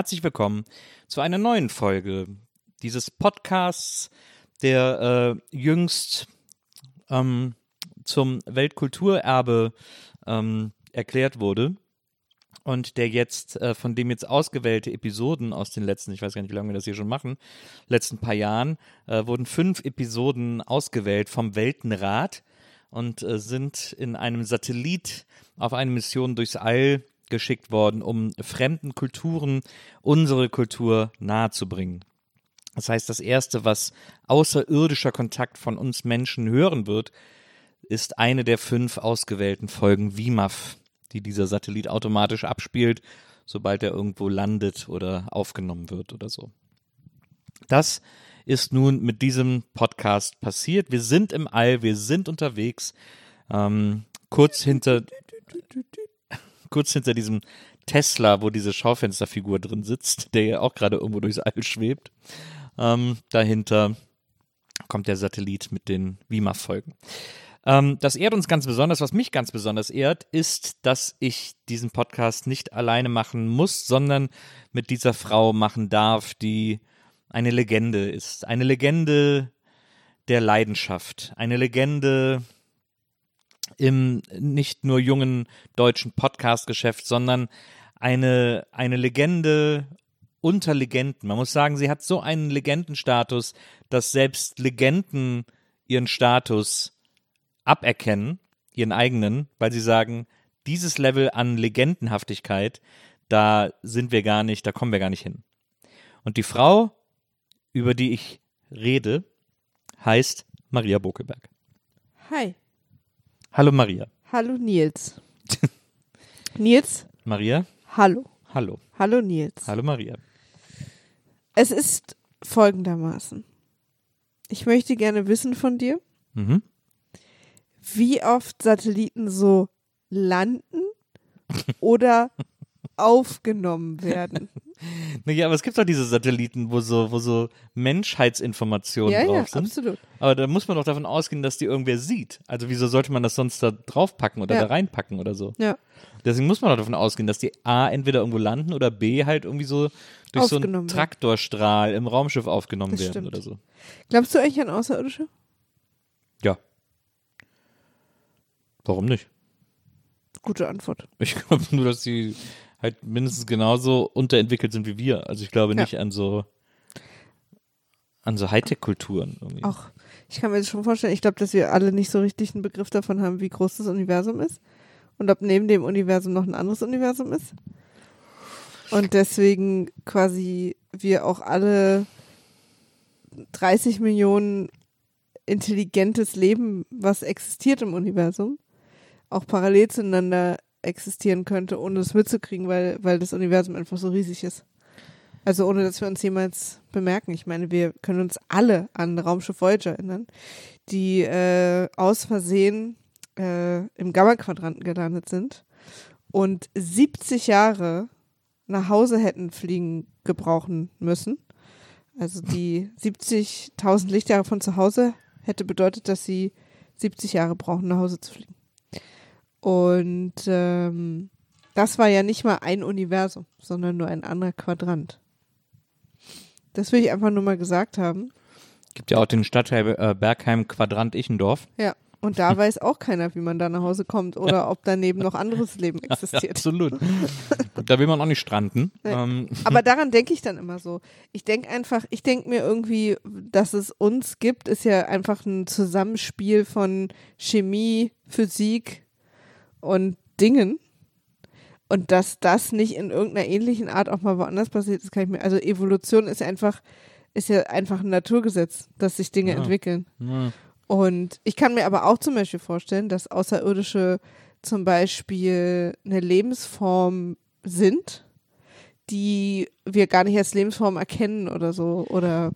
Herzlich willkommen zu einer neuen Folge dieses Podcasts, der äh, jüngst ähm, zum Weltkulturerbe ähm, erklärt wurde und der jetzt, äh, von dem jetzt ausgewählte Episoden aus den letzten, ich weiß gar nicht, wie lange wir das hier schon machen, letzten paar Jahren, äh, wurden fünf Episoden ausgewählt vom Weltenrat und äh, sind in einem Satellit auf eine Mission durchs All geschickt worden, um fremden Kulturen unsere Kultur nahezubringen. Das heißt, das Erste, was außerirdischer Kontakt von uns Menschen hören wird, ist eine der fünf ausgewählten Folgen WIMAF, die dieser Satellit automatisch abspielt, sobald er irgendwo landet oder aufgenommen wird oder so. Das ist nun mit diesem Podcast passiert. Wir sind im All, wir sind unterwegs, ähm, kurz hinter kurz hinter diesem Tesla, wo diese Schaufensterfigur drin sitzt, der ja auch gerade irgendwo durchs All schwebt. Ähm, dahinter kommt der Satellit mit den WIMAF-Folgen. Ähm, das ehrt uns ganz besonders. Was mich ganz besonders ehrt, ist, dass ich diesen Podcast nicht alleine machen muss, sondern mit dieser Frau machen darf, die eine Legende ist. Eine Legende der Leidenschaft. Eine Legende im nicht nur jungen deutschen Podcast-Geschäft, sondern eine, eine Legende unter Legenden. Man muss sagen, sie hat so einen Legendenstatus, dass selbst Legenden ihren Status aberkennen, ihren eigenen, weil sie sagen, dieses Level an Legendenhaftigkeit, da sind wir gar nicht, da kommen wir gar nicht hin. Und die Frau, über die ich rede, heißt Maria Bokelberg. Hi. Hallo Maria. Hallo Nils. Nils, Maria, hallo. hallo. Hallo Nils. Hallo Maria. Es ist folgendermaßen. Ich möchte gerne wissen von dir, Mhm. wie oft Satelliten so landen oder aufgenommen werden. Naja, aber es gibt doch diese Satelliten, wo so, wo so Menschheitsinformationen ja, ja, drauf sind. absolut. Aber da muss man doch davon ausgehen, dass die irgendwer sieht. Also wieso sollte man das sonst da draufpacken oder Ja. da reinpacken oder so? Ja, Deswegen muss man doch davon ausgehen, dass die A entweder irgendwo landen oder B halt irgendwie so durch so einen. Traktorstrahl im Raumschiff aufgenommen Das werden stimmt. oder so. glaubst du eigentlich an Außerirdische? Ja. Warum nicht? Gute Antwort. Ich glaube nur, dass sie halt mindestens genauso unterentwickelt sind wie wir. Also ich glaube Ja. nicht an so an so Hightech-Kulturen. Auch, ich kann mir das schon vorstellen, ich glaube, dass wir alle nicht so richtig einen Begriff davon haben, wie groß das Universum ist. Und ob neben dem Universum noch ein anderes Universum ist. Und deswegen quasi wir auch alle 30 Millionen intelligentes Leben, was existiert im Universum, auch parallel zueinander existieren könnte, ohne es mitzukriegen, weil, weil das Universum einfach so riesig ist. Also ohne, dass wir uns jemals bemerken. Ich meine, wir können uns alle an Raumschiff Voyager erinnern, die äh, aus Versehen äh, im Gamma-Quadranten gelandet sind und 70 Jahre nach Hause hätten fliegen gebrauchen müssen. Also die 70.000 Lichtjahre von zu Hause hätte bedeutet, dass sie 70 Jahre brauchen, nach Hause zu fliegen. Und ähm, das war ja nicht mal ein Universum, sondern nur ein anderer Quadrant. Das will ich einfach nur mal gesagt haben. Gibt ja auch den Stadtteil äh, Bergheim Quadrant Ichendorf. Ja. Und da weiß auch keiner, wie man da nach Hause kommt oder ob daneben noch anderes Leben Ja, existiert. absolut. da will man auch nicht stranden. Ähm, Aber daran denke ich dann immer so. Ich denke einfach, ich denke mir irgendwie, dass es uns gibt, ist ja einfach ein Zusammenspiel von Chemie, Physik und Dingen. Und dass das nicht in irgendeiner ähnlichen Art auch mal woanders passiert, das kann ich mir. Also Evolution ist einfach, ist ja einfach ein Naturgesetz, dass sich Dinge Ja. entwickeln. ja. Und ich kann mir aber auch zum Beispiel vorstellen, dass Außerirdische zum Beispiel eine Lebensform sind, die wir gar nicht als Lebensform erkennen oder so. Oder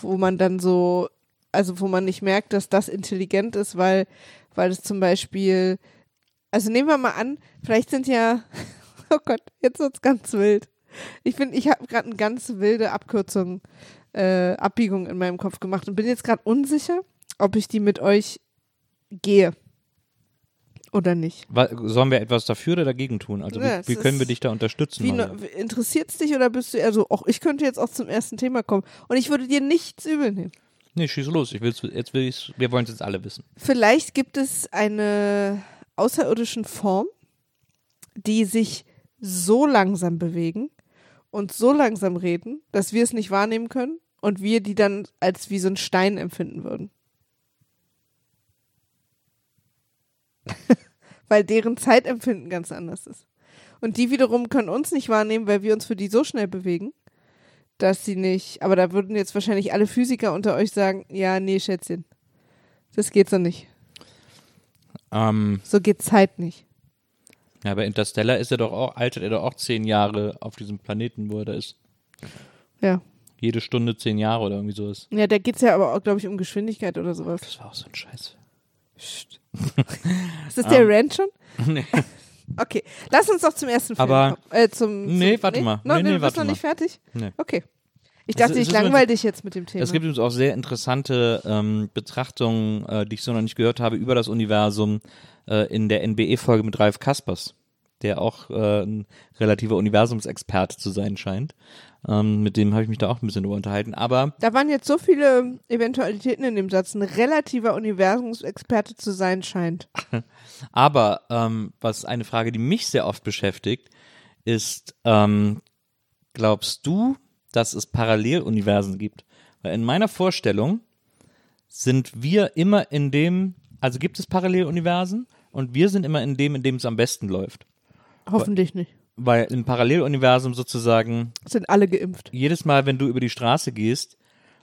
wo man dann so, also wo man nicht merkt, dass das intelligent ist, weil, weil es zum Beispiel, also nehmen wir mal an, vielleicht sind ja, oh Gott, jetzt wird's ganz wild. Ich finde, ich habe gerade eine ganz wilde Abkürzung, äh, Abbiegung in meinem Kopf gemacht und bin jetzt gerade unsicher, ob ich die mit euch gehe oder nicht. Sollen wir etwas dafür oder dagegen tun? Also Ja, wie, es wie können wir dich da unterstützen? Ne, interessiert es dich oder bist du eher so, ach, ich könnte jetzt auch zum ersten Thema kommen und ich würde dir nichts übel nehmen. Nee, schieß los. Ich will's, jetzt will ich's, wir wollen es jetzt alle wissen. Vielleicht gibt es eine außerirdischen Form, die sich so langsam bewegen und so langsam reden, dass wir es nicht wahrnehmen können und wir die dann als wie so ein Stein empfinden würden. weil deren Zeitempfinden ganz anders ist. Und die wiederum können uns nicht wahrnehmen, weil wir uns für die so schnell bewegen, dass sie nicht, aber da würden jetzt wahrscheinlich alle Physiker unter euch sagen, ja, nee, Schätzchen, das geht so nicht. Ähm, So geht Zeit nicht. ja, bei Interstellar ist er doch auch, altert er doch auch zehn Jahre auf diesem Planeten, wo er da ist. Ja. Jede Stunde zehn Jahre oder irgendwie sowas. Ja, da geht's ja aber auch, glaube ich, um Geschwindigkeit oder sowas. Das war auch so ein Scheiß. Psst. Ist das der Ähm. Rant schon? nee. Okay, lass uns doch zum ersten Film Aber- kommen. Äh, zum, Nee, zum, warte mal. No, Nee, nee, du bist warte noch mal. nicht fertig? Nee. Okay. Ich dachte, ist- ich langweile dich jetzt mit dem Thema. Es gibt übrigens auch sehr interessante ähm, Betrachtungen, äh, die ich so noch nicht gehört habe, über das Universum äh, in der NBE-Folge mit Ralf Kaspers, der auch äh, ein relativer Universumsexperte zu sein scheint. Ähm, mit dem habe ich mich da auch ein bisschen drüber unterhalten. Aber da waren jetzt so viele Eventualitäten in dem Satz. Ein relativer Universumsexperte zu sein scheint. Aber ähm, was eine Frage, die mich sehr oft beschäftigt, ist, ähm, glaubst du, dass es Paralleluniversen gibt? Weil in meiner Vorstellung sind wir immer in dem, also gibt es Paralleluniversen und wir sind immer in dem, in dem es am besten läuft. Hoffentlich nicht. Weil im Paralleluniversum sozusagen Sind alle geimpft. jedes Mal, wenn du über die Straße gehst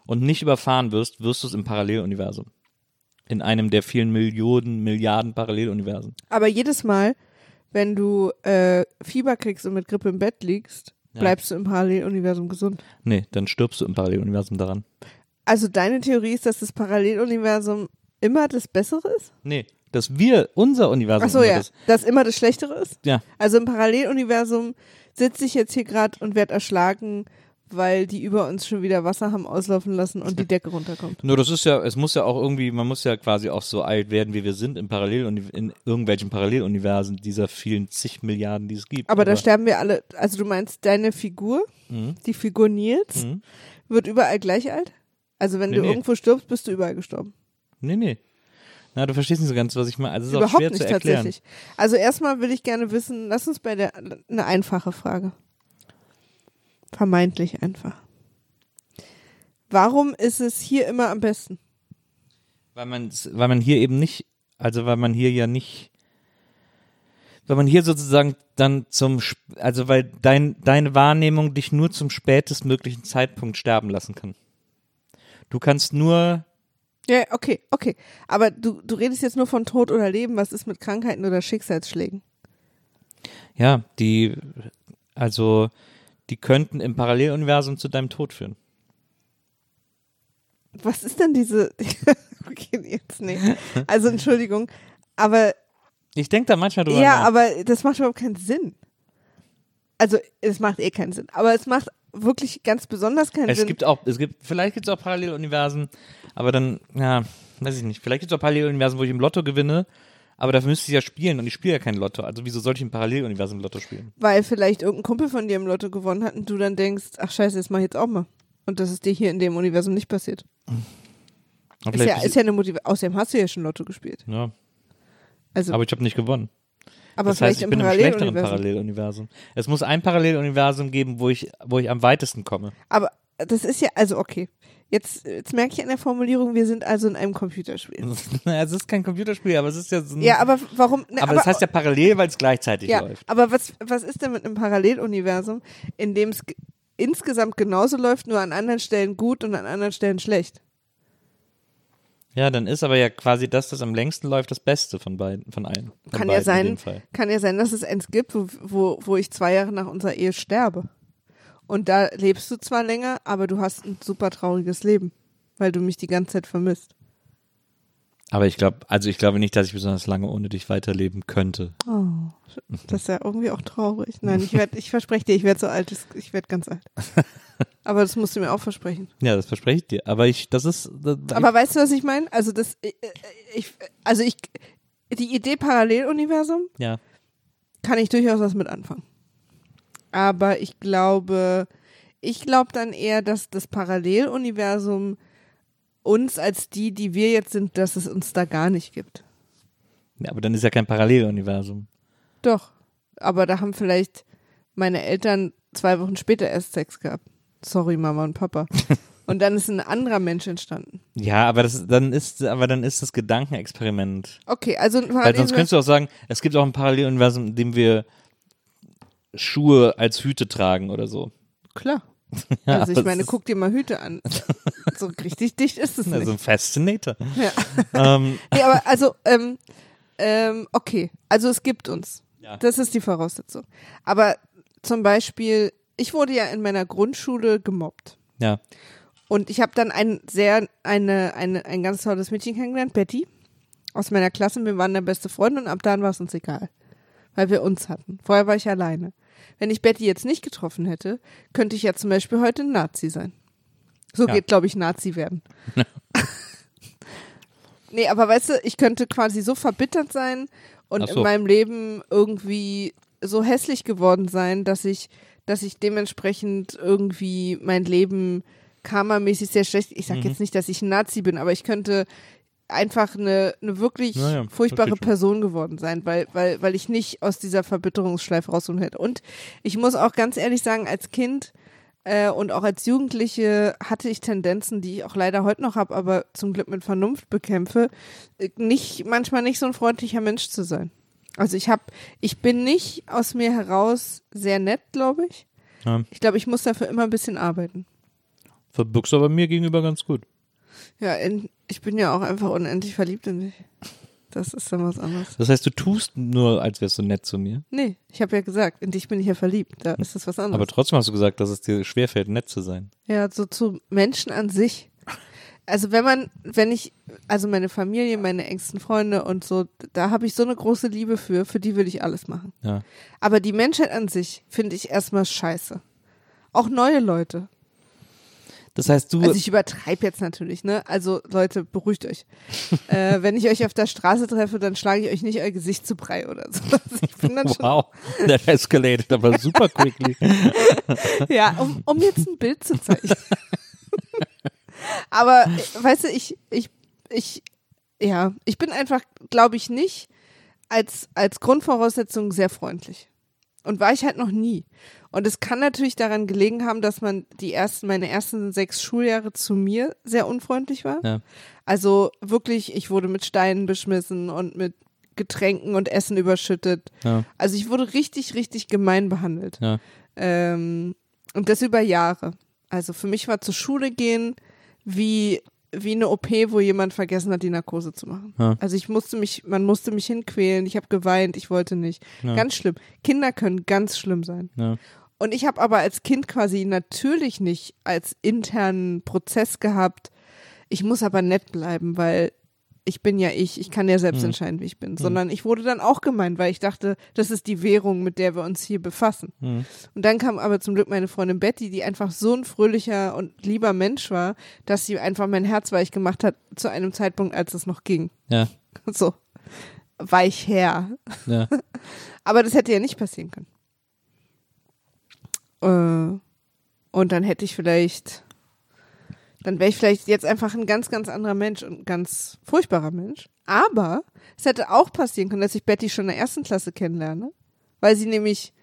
und nicht überfahren wirst, wirst du es im Paralleluniversum. In einem der vielen Millionen, Milliarden Paralleluniversen. Aber jedes Mal, wenn du äh, Fieber kriegst und mit Grippe im Bett liegst, Ja. bleibst du im Paralleluniversum gesund. Nee, dann stirbst du im Paralleluniversum daran. Also deine Theorie ist, dass das Paralleluniversum immer das Bessere ist? Nee, dass wir, unser Universum, Ach so, ja. das, Dass immer das Schlechtere ist? ja, Also im Paralleluniversum sitze ich jetzt hier gerade und werde erschlagen, weil die über uns schon wieder Wasser haben auslaufen lassen und die Decke runterkommt. nur das ist ja, es muss ja auch irgendwie, man muss ja quasi auch so alt werden, wie wir sind im Parallel in irgendwelchen Paralleluniversen dieser vielen zig Milliarden, die es gibt. Aber da sterben wir alle, also du meinst, deine Figur, Mhm. die Figur Nils, Mhm. wird überall gleich alt? Also wenn Nee, du nee. irgendwo stirbst, bist du überall gestorben. Nee, nee. Na, du verstehst nicht so ganz, was ich meine. Also es ist auch Überhaupt schwer nicht zu erklären. tatsächlich. Also erstmal will ich gerne wissen, lass uns bei der eine einfache Frage. Vermeintlich einfach. Warum ist es hier immer am besten? Weil man, weil man hier eben nicht, also weil man hier ja nicht, weil man hier sozusagen dann zum, also weil dein, deine Wahrnehmung dich nur zum spätestmöglichen Zeitpunkt sterben lassen kann. Du kannst nur, Ja, okay, okay. Aber du, du redest jetzt nur von Tod oder Leben. Was ist mit Krankheiten oder Schicksalsschlägen? ja, die, also, die könnten im Paralleluniversum zu deinem Tod führen. Was ist denn diese. okay, jetzt nee. Also Entschuldigung. Aber Ich denke da manchmal drüber ja, nach. aber das macht überhaupt keinen Sinn. Also es macht eh keinen Sinn. Aber es macht wirklich ganz besonders keinen Es Sinn. gibt auch, es gibt, vielleicht gibt es auch Paralleluniversen, aber dann, ja, weiß ich nicht. Vielleicht gibt es auch Paralleluniversen, wo ich im Lotto gewinne, aber dafür müsste ich ja spielen und ich spiele ja kein Lotto. Also wieso sollte ich im Paralleluniversum Lotto spielen? weil vielleicht irgendein Kumpel von dir im Lotto gewonnen hat und du dann denkst, ach scheiße, das mach ich jetzt auch mal. Und das ist dir hier in dem Universum nicht passiert. Ist ja, ist ja eine Motivation. Außerdem hast du ja schon Lotto gespielt. ja, Also, aber ich habe nicht gewonnen. aber das vielleicht heißt, ich im bin im schlechteren Paralleluniversum. Paralleluniversum. Es muss ein Paralleluniversum geben, wo ich, wo ich am weitesten komme. Aber das ist ja, also okay. Jetzt, jetzt merke ich an der Formulierung, wir sind also in einem Computerspiel. es ist kein Computerspiel, aber es ist ja so ein, Ja, aber warum? ne, aber, es heißt ja parallel, weil es gleichzeitig ja, läuft. aber was, was ist denn mit einem Paralleluniversum, in dem es ge- insgesamt genauso läuft, nur an anderen Stellen gut und an anderen Stellen schlecht? Ja, dann ist aber ja quasi das, das am längsten läuft, das Beste von beiden, von allen. Von Kann beiden ja In sein, kann ja sein, dass es eins gibt, wo, wo ich zwei Jahre nach unserer Ehe sterbe. Und da lebst du zwar länger, aber du hast ein super trauriges Leben, weil du mich die ganze Zeit vermisst. Aber ich glaube, also ich glaube nicht, dass ich besonders lange ohne dich weiterleben könnte. Oh, das ist ja irgendwie auch traurig. Nein, ich werde, ich verspreche dir, ich werde so alt, ich werde ganz alt. Aber das musst du mir auch versprechen. Ja, das verspreche ich dir. Aber ich, das ist, das, Aber weißt du, was ich meine? Also das, äh, äh, ich, also ich, die Idee Paralleluniversum ja, kann ich durchaus was mit anfangen. Aber ich glaube, ich glaube dann eher, dass das Paralleluniversum uns als die, die wir jetzt sind, dass es uns da gar nicht gibt. ja, aber dann ist ja kein Paralleluniversum. Doch. Aber da haben vielleicht meine Eltern zwei Wochen später erst Sex gehabt. Sorry, Mama und Papa. Und dann ist ein anderer Mensch entstanden. Ja, aber das, dann ist, aber dann ist das Gedankenexperiment. Okay, also ein Weil sonst könntest du auch sagen, es gibt auch ein Paralleluniversum, in dem wir Schuhe als Hüte tragen oder so. Klar. Ja, Also ich meine, guck dir mal Hüte an. So richtig dicht ist es nicht. also ein Fascinator. Ja. ähm, Nee, aber also, ähm, ähm, okay. Also es gibt uns. Ja. Das ist die Voraussetzung. Aber zum Beispiel, ich wurde ja in meiner Grundschule gemobbt. ja, Und ich habe dann ein sehr, eine, eine, ein ganz tolles Mädchen kennengelernt, Betty, aus meiner Klasse. Wir waren der beste Freunde und ab dann war es uns egal. Weil wir uns hatten. Vorher war ich alleine. Wenn ich Betty jetzt nicht getroffen hätte, könnte ich ja zum Beispiel heute ein Nazi sein. So Ja. geht, glaube ich, Nazi werden. nee, aber weißt du, ich könnte quasi so verbittert sein und so. in meinem Leben irgendwie so hässlich geworden sein, dass ich, dass ich dementsprechend irgendwie mein Leben karmamäßig sehr schlecht. Ich sage Mhm. jetzt nicht, dass ich ein Nazi bin, aber ich könnte einfach eine, eine wirklich Ja, ja, furchtbare. Person geworden sein, weil, weil, weil ich nicht aus dieser Verbitterungsschleife rausholen hätte. Und ich muss auch ganz ehrlich sagen, als Kind äh, und auch als Jugendliche hatte ich Tendenzen, die ich auch leider heute noch habe, aber zum Glück mit Vernunft bekämpfe, äh, nicht manchmal nicht so ein freundlicher Mensch zu sein. Also ich habe, ich bin nicht aus mir heraus sehr nett, glaube ich. Ja. Ich glaube, ich muss dafür immer ein bisschen arbeiten. verbirgst aber mir gegenüber ganz gut. Ja, in, ich bin ja auch einfach unendlich verliebt in dich. Das ist dann was anderes. Das heißt, du tust nur, als wärst du nett zu mir. Nee, ich habe ja gesagt, in dich bin ich ja verliebt. Da ist das was anderes. Aber trotzdem hast du gesagt, dass es dir schwerfällt, nett zu sein. Ja, so zu Menschen an sich. Also wenn man, wenn ich, also meine Familie, meine engsten Freunde und so, da habe ich so eine große Liebe für, für die würde ich alles machen. Ja. Aber die Menschheit an sich finde ich erstmal scheiße. Auch neue Leute. Das heißt, du. Also ich übertreibe jetzt natürlich, ne? Also Leute, beruhigt euch. äh, wenn ich euch auf der Straße treffe, dann schlage ich euch nicht euer Gesicht zu Brei oder so. Also ich bin dann schon, wow, that escalated aber super quickly. ja, um, um jetzt ein Bild zu zeichnen. Aber weißt du, ich, ich, ich, ja, ich bin einfach, glaube ich, nicht als, als Grundvoraussetzung sehr freundlich. Und war ich halt noch nie. Und es kann natürlich daran gelegen haben, dass man die ersten, meine ersten sechs Schuljahre zu mir sehr unfreundlich war. Ja. Also wirklich, ich wurde mit Steinen beschmissen und mit Getränken und Essen überschüttet. Ja. Also ich wurde richtig, richtig gemein behandelt. Ja. Ähm, und das über Jahre. Also für mich war zur Schule gehen wie, wie eine OP, wo jemand vergessen hat, die Narkose zu machen. Ja. Also ich musste mich, man musste mich hinquälen, ich habe geweint, ich wollte nicht. Ganz schlimm. Kinder können ganz schlimm sein. Und ich habe aber als Kind quasi natürlich nicht als internen Prozess gehabt, ich muss aber nett bleiben, weil ich bin ja ich, ich kann ja selbst Mhm. entscheiden, wie ich bin, sondern ich wurde dann auch gemeint, weil ich dachte, das ist die Währung, mit der wir uns hier befassen. Mhm. Und dann kam aber zum Glück meine Freundin Betty, die einfach so ein fröhlicher und lieber Mensch war, dass sie einfach mein Herz weich gemacht hat zu einem Zeitpunkt, als es noch ging. Ja. So weich her. Ja. Aber das hätte ja nicht passieren können. Äh, und dann hätte ich vielleicht, Dann wäre ich vielleicht jetzt einfach ein ganz, ganz anderer Mensch und ein ganz furchtbarer Mensch. Aber es hätte auch passieren können, dass ich Betty schon in der ersten Klasse kennenlerne, weil sie nämlich,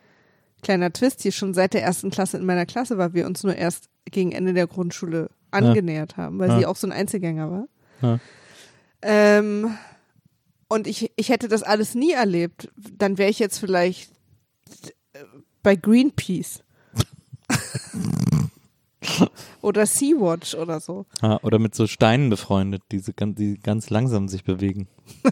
kleiner Twist, hier schon seit der ersten Klasse in meiner Klasse war, wir uns nur erst gegen Ende der Grundschule angenähert haben, weil Ja. sie auch so ein Einzelgänger war. Ja. Ähm, und ich, ich hätte das alles nie erlebt. Dann wäre ich jetzt vielleicht äh, bei Greenpeace. oder Sea-Watch oder so. Ja, oder mit so Steinen befreundet, die, so ganz, die ganz langsam sich bewegen.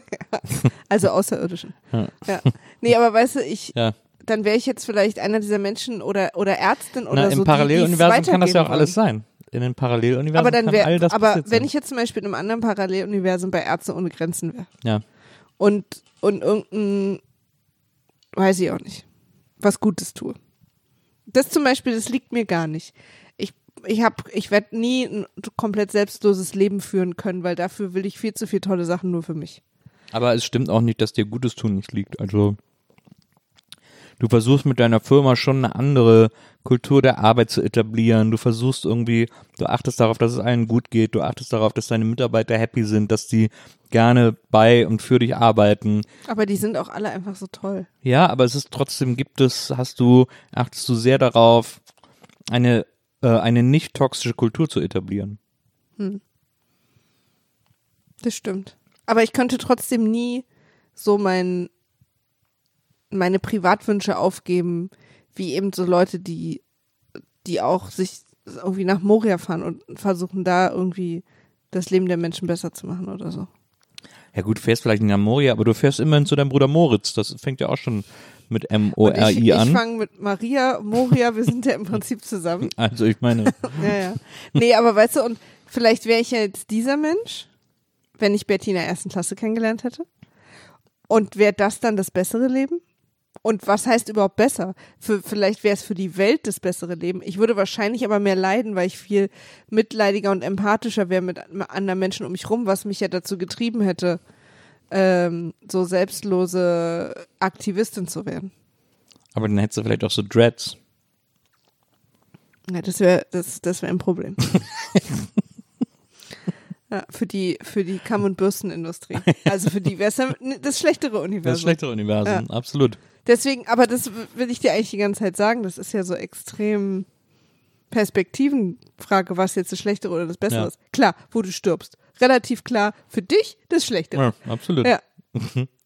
Also Außerirdischen. Ja. Ja. Nee, aber weißt du, ich, Ja. dann wäre ich jetzt vielleicht einer dieser Menschen oder, oder Ärztin oder Na, so. Im Paralleluniversum kann das ja auch alles sein. In den Paralleluniversen Aber dann kann wäre, all das aber wenn ich jetzt zum Beispiel in einem anderen Paralleluniversum bei Ärzte ohne Grenzen wäre ja. und, und irgendein, weiß ich auch nicht, was Gutes tue. Das zum Beispiel, das liegt mir gar nicht. Ich, ich hab, ich werde nie ein komplett selbstloses Leben führen können, weil dafür will ich viel zu viele tolle Sachen nur für mich. Aber es stimmt auch nicht, dass dir Gutes tun nicht liegt. Also du versuchst mit deiner Firma schon eine andere Kultur der Arbeit zu etablieren. Du versuchst irgendwie, du achtest darauf, dass es allen gut geht. Du achtest darauf, dass deine Mitarbeiter happy sind, dass die gerne bei und für dich arbeiten. Aber die sind auch alle einfach so toll. Ja, aber es ist trotzdem gibt es, hast du, achtest du sehr darauf, eine, äh, eine nicht toxische Kultur zu etablieren. Das stimmt. Aber ich könnte trotzdem nie so mein, meine Privatwünsche aufgeben, wie eben so Leute, die, die auch sich irgendwie nach Moria fahren und versuchen da irgendwie das Leben der Menschen besser zu machen oder so. Ja gut, du fährst vielleicht in Moria, aber du fährst immerhin zu deinem Bruder Moritz. Das fängt ja auch schon mit ich M-O-R-I ich an. fange mit Maria, Moria, wir sind ja im Prinzip zusammen. Also ich meine, Ja, ja. Nee, aber weißt du, und vielleicht wäre ich ja jetzt dieser Mensch, wenn ich Betty in der ersten Klasse kennengelernt hätte. Und wäre das dann das bessere Leben? Und was heißt überhaupt besser? Für, vielleicht wäre es für die Welt das bessere Leben. Ich würde wahrscheinlich aber mehr leiden, weil ich viel mitleidiger und empathischer wäre mit anderen Menschen um mich rum, was mich ja dazu getrieben hätte, ähm, so selbstlose Aktivistin zu werden. aber dann hättest du vielleicht auch so Dreads. Ja, das wäre das, das wär ein Problem. ja, für die, für die Kamm- und Bürstenindustrie. Also für die wäre es das schlechtere Universum. Das schlechtere Universum, absolut. Deswegen, aber das will ich dir eigentlich die ganze Zeit sagen, das ist ja so extrem Perspektivenfrage, was jetzt das Schlechtere oder das Bessere Ja. ist. Klar, wo du stirbst. Relativ klar, für dich das Schlechtere. Ja, absolut. Ja.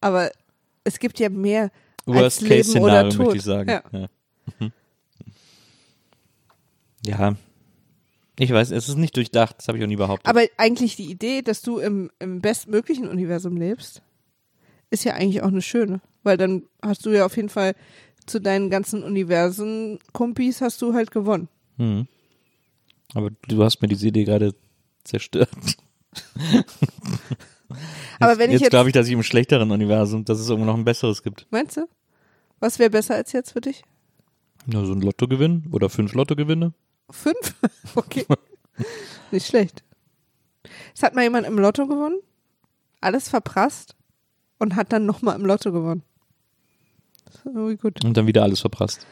Aber es gibt ja mehr Worst als Case Leben oder Szenario Tod. möchte ich sagen. Ja. Ja. Mhm. ja. Ich weiß, es ist nicht durchdacht, das habe ich auch nie behauptet. Aber eigentlich die Idee, dass du im, im bestmöglichen Universum lebst, ist ja eigentlich auch eine schöne. Weil dann hast du ja auf jeden Fall zu deinen ganzen Universen-Kumpis hast du halt gewonnen. Mhm. Aber du hast mir diese Idee gerade zerstört. Aber wenn ich jetzt jetzt, glaube ich, dass ich im schlechteren Universum, dass es irgendwo noch ein besseres gibt. meinst du? Was wäre besser als jetzt für dich? Na, so ein Lottogewinn oder fünf Lottogewinne. Fünf? Okay. Nicht schlecht. Es hat mal jemand im Lotto gewonnen, alles verprasst und hat dann nochmal im Lotto gewonnen. Irgendwie gut. Und dann wieder alles verprasst.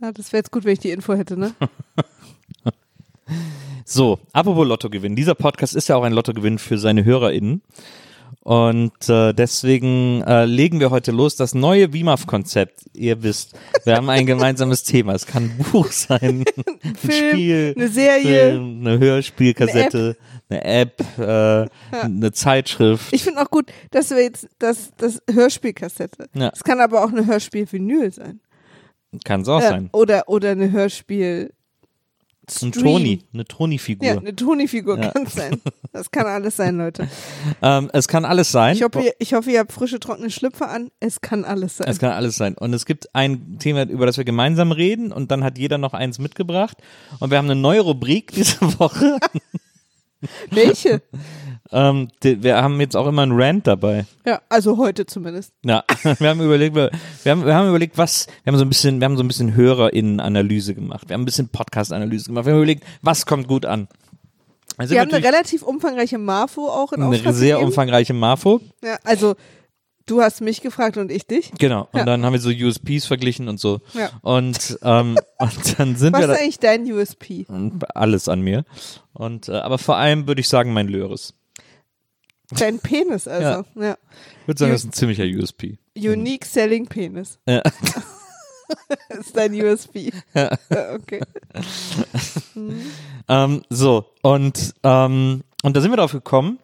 Ja, das wäre jetzt gut, wenn ich die Info hätte, ne? So, apropos Lottogewinn. Dieser Podcast ist ja auch ein Lottogewinn für seine HörerInnen. Und äh, deswegen äh, legen wir heute los. Das neue WIMAF-Konzept. Ihr wisst, wir haben ein gemeinsames Thema. Es kann ein Buch sein, ein Film, Spiel, eine Serie. Film, eine Hörspielkassette, eine App, äh, eine Zeitschrift. Ich finde auch gut, dass wir jetzt das, das Hörspielkassette. Ja. Es kann aber auch eine Hörspiel-Vinyl sein. Kann es auch Äh, sein. Oder, oder eine Hörspiel. Ein Stream. Toni, eine Toni-Figur. Ja, eine Toni-Figur Ja. kann es sein. Das kann alles sein, Leute. ähm, es kann alles sein. Ich hoffe, ihr, ich hoffe, ihr habt frische, trockene Schlüpfer an. Es kann alles sein. Es kann alles sein. Und es gibt ein Thema, über das wir gemeinsam reden und dann hat jeder noch eins mitgebracht. Und wir haben eine neue Rubrik diese Woche. Welche? ähm, die, wir haben jetzt auch immer einen Rant dabei. Ja, also heute zumindest. Ja, wir haben überlegt, wir, wir, haben, wir haben überlegt, was, wir haben so ein bisschen, wir haben so ein bisschen HörerInnen-Analyse gemacht. Wir haben ein bisschen Podcast-Analyse gemacht. Wir haben überlegt, was kommt gut an. Also Wir haben eine relativ umfangreiche Marfo auch in eine Auftrag sehr gegeben. umfangreiche Marfo. Ja, also Du hast mich gefragt und ich dich. Genau. Und Ja. dann haben wir so USPs verglichen und so. Ja. Und, ähm, und dann sind Was wir ist da, eigentlich dein USP? alles an mir. Und äh, aber vor allem würde ich sagen, mein Löres. Dein Penis, also. Ja. Ich würde sagen, Ju- das ist ein ziemlicher USP. Unique Selling Penis. Ja. ist dein USP. Ja, okay. Ähm, so, und, ähm, und da sind wir drauf gekommen,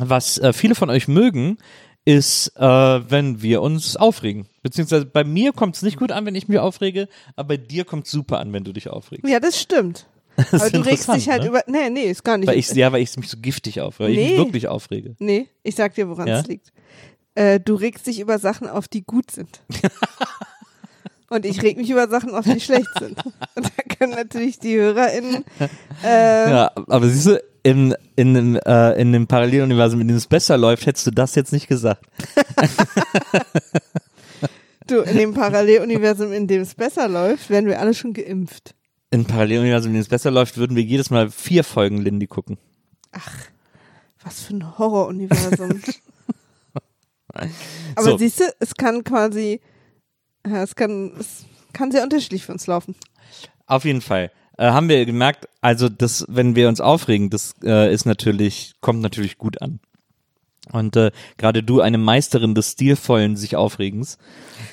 was äh, viele von euch mögen, ist, äh, wenn wir uns aufregen. Beziehungsweise bei mir kommt es nicht gut an, wenn ich mich aufrege, aber bei dir kommt es super an, wenn du dich aufregst. Ja, das stimmt. Aber du regst dich halt ne? über. Nee, nee, ist gar nicht. Weil ich, ja, weil ich mich so giftig auf, weil ich Nee. mich wirklich aufrege. nee, ich sag dir, woran Ja? es liegt. Äh, du regst dich über Sachen auf, die gut sind. Und ich reg mich über Sachen auf, die schlecht sind. Und da können natürlich die HörerInnen. Äh, Ja, aber siehst du, in, in, dem, äh, in dem Paralleluniversum, in dem es besser läuft, hättest du das jetzt nicht gesagt. Du, in dem Paralleluniversum, in dem es besser läuft, werden wir alle schon geimpft. In Paralleluniversum, in dem es besser läuft, würden wir jedes Mal vier Folgen Lindy gucken. Was für ein Horroruniversum. Aber So. siehst du, es kann quasi, ja, es kann, es kann sehr unterschiedlich für uns laufen. Auf jeden Fall. Äh, haben wir gemerkt, also das, wenn wir uns aufregen, das äh, ist natürlich, kommt natürlich gut an. Und äh, gerade du, eine Meisterin des stilvollen sich Aufregens.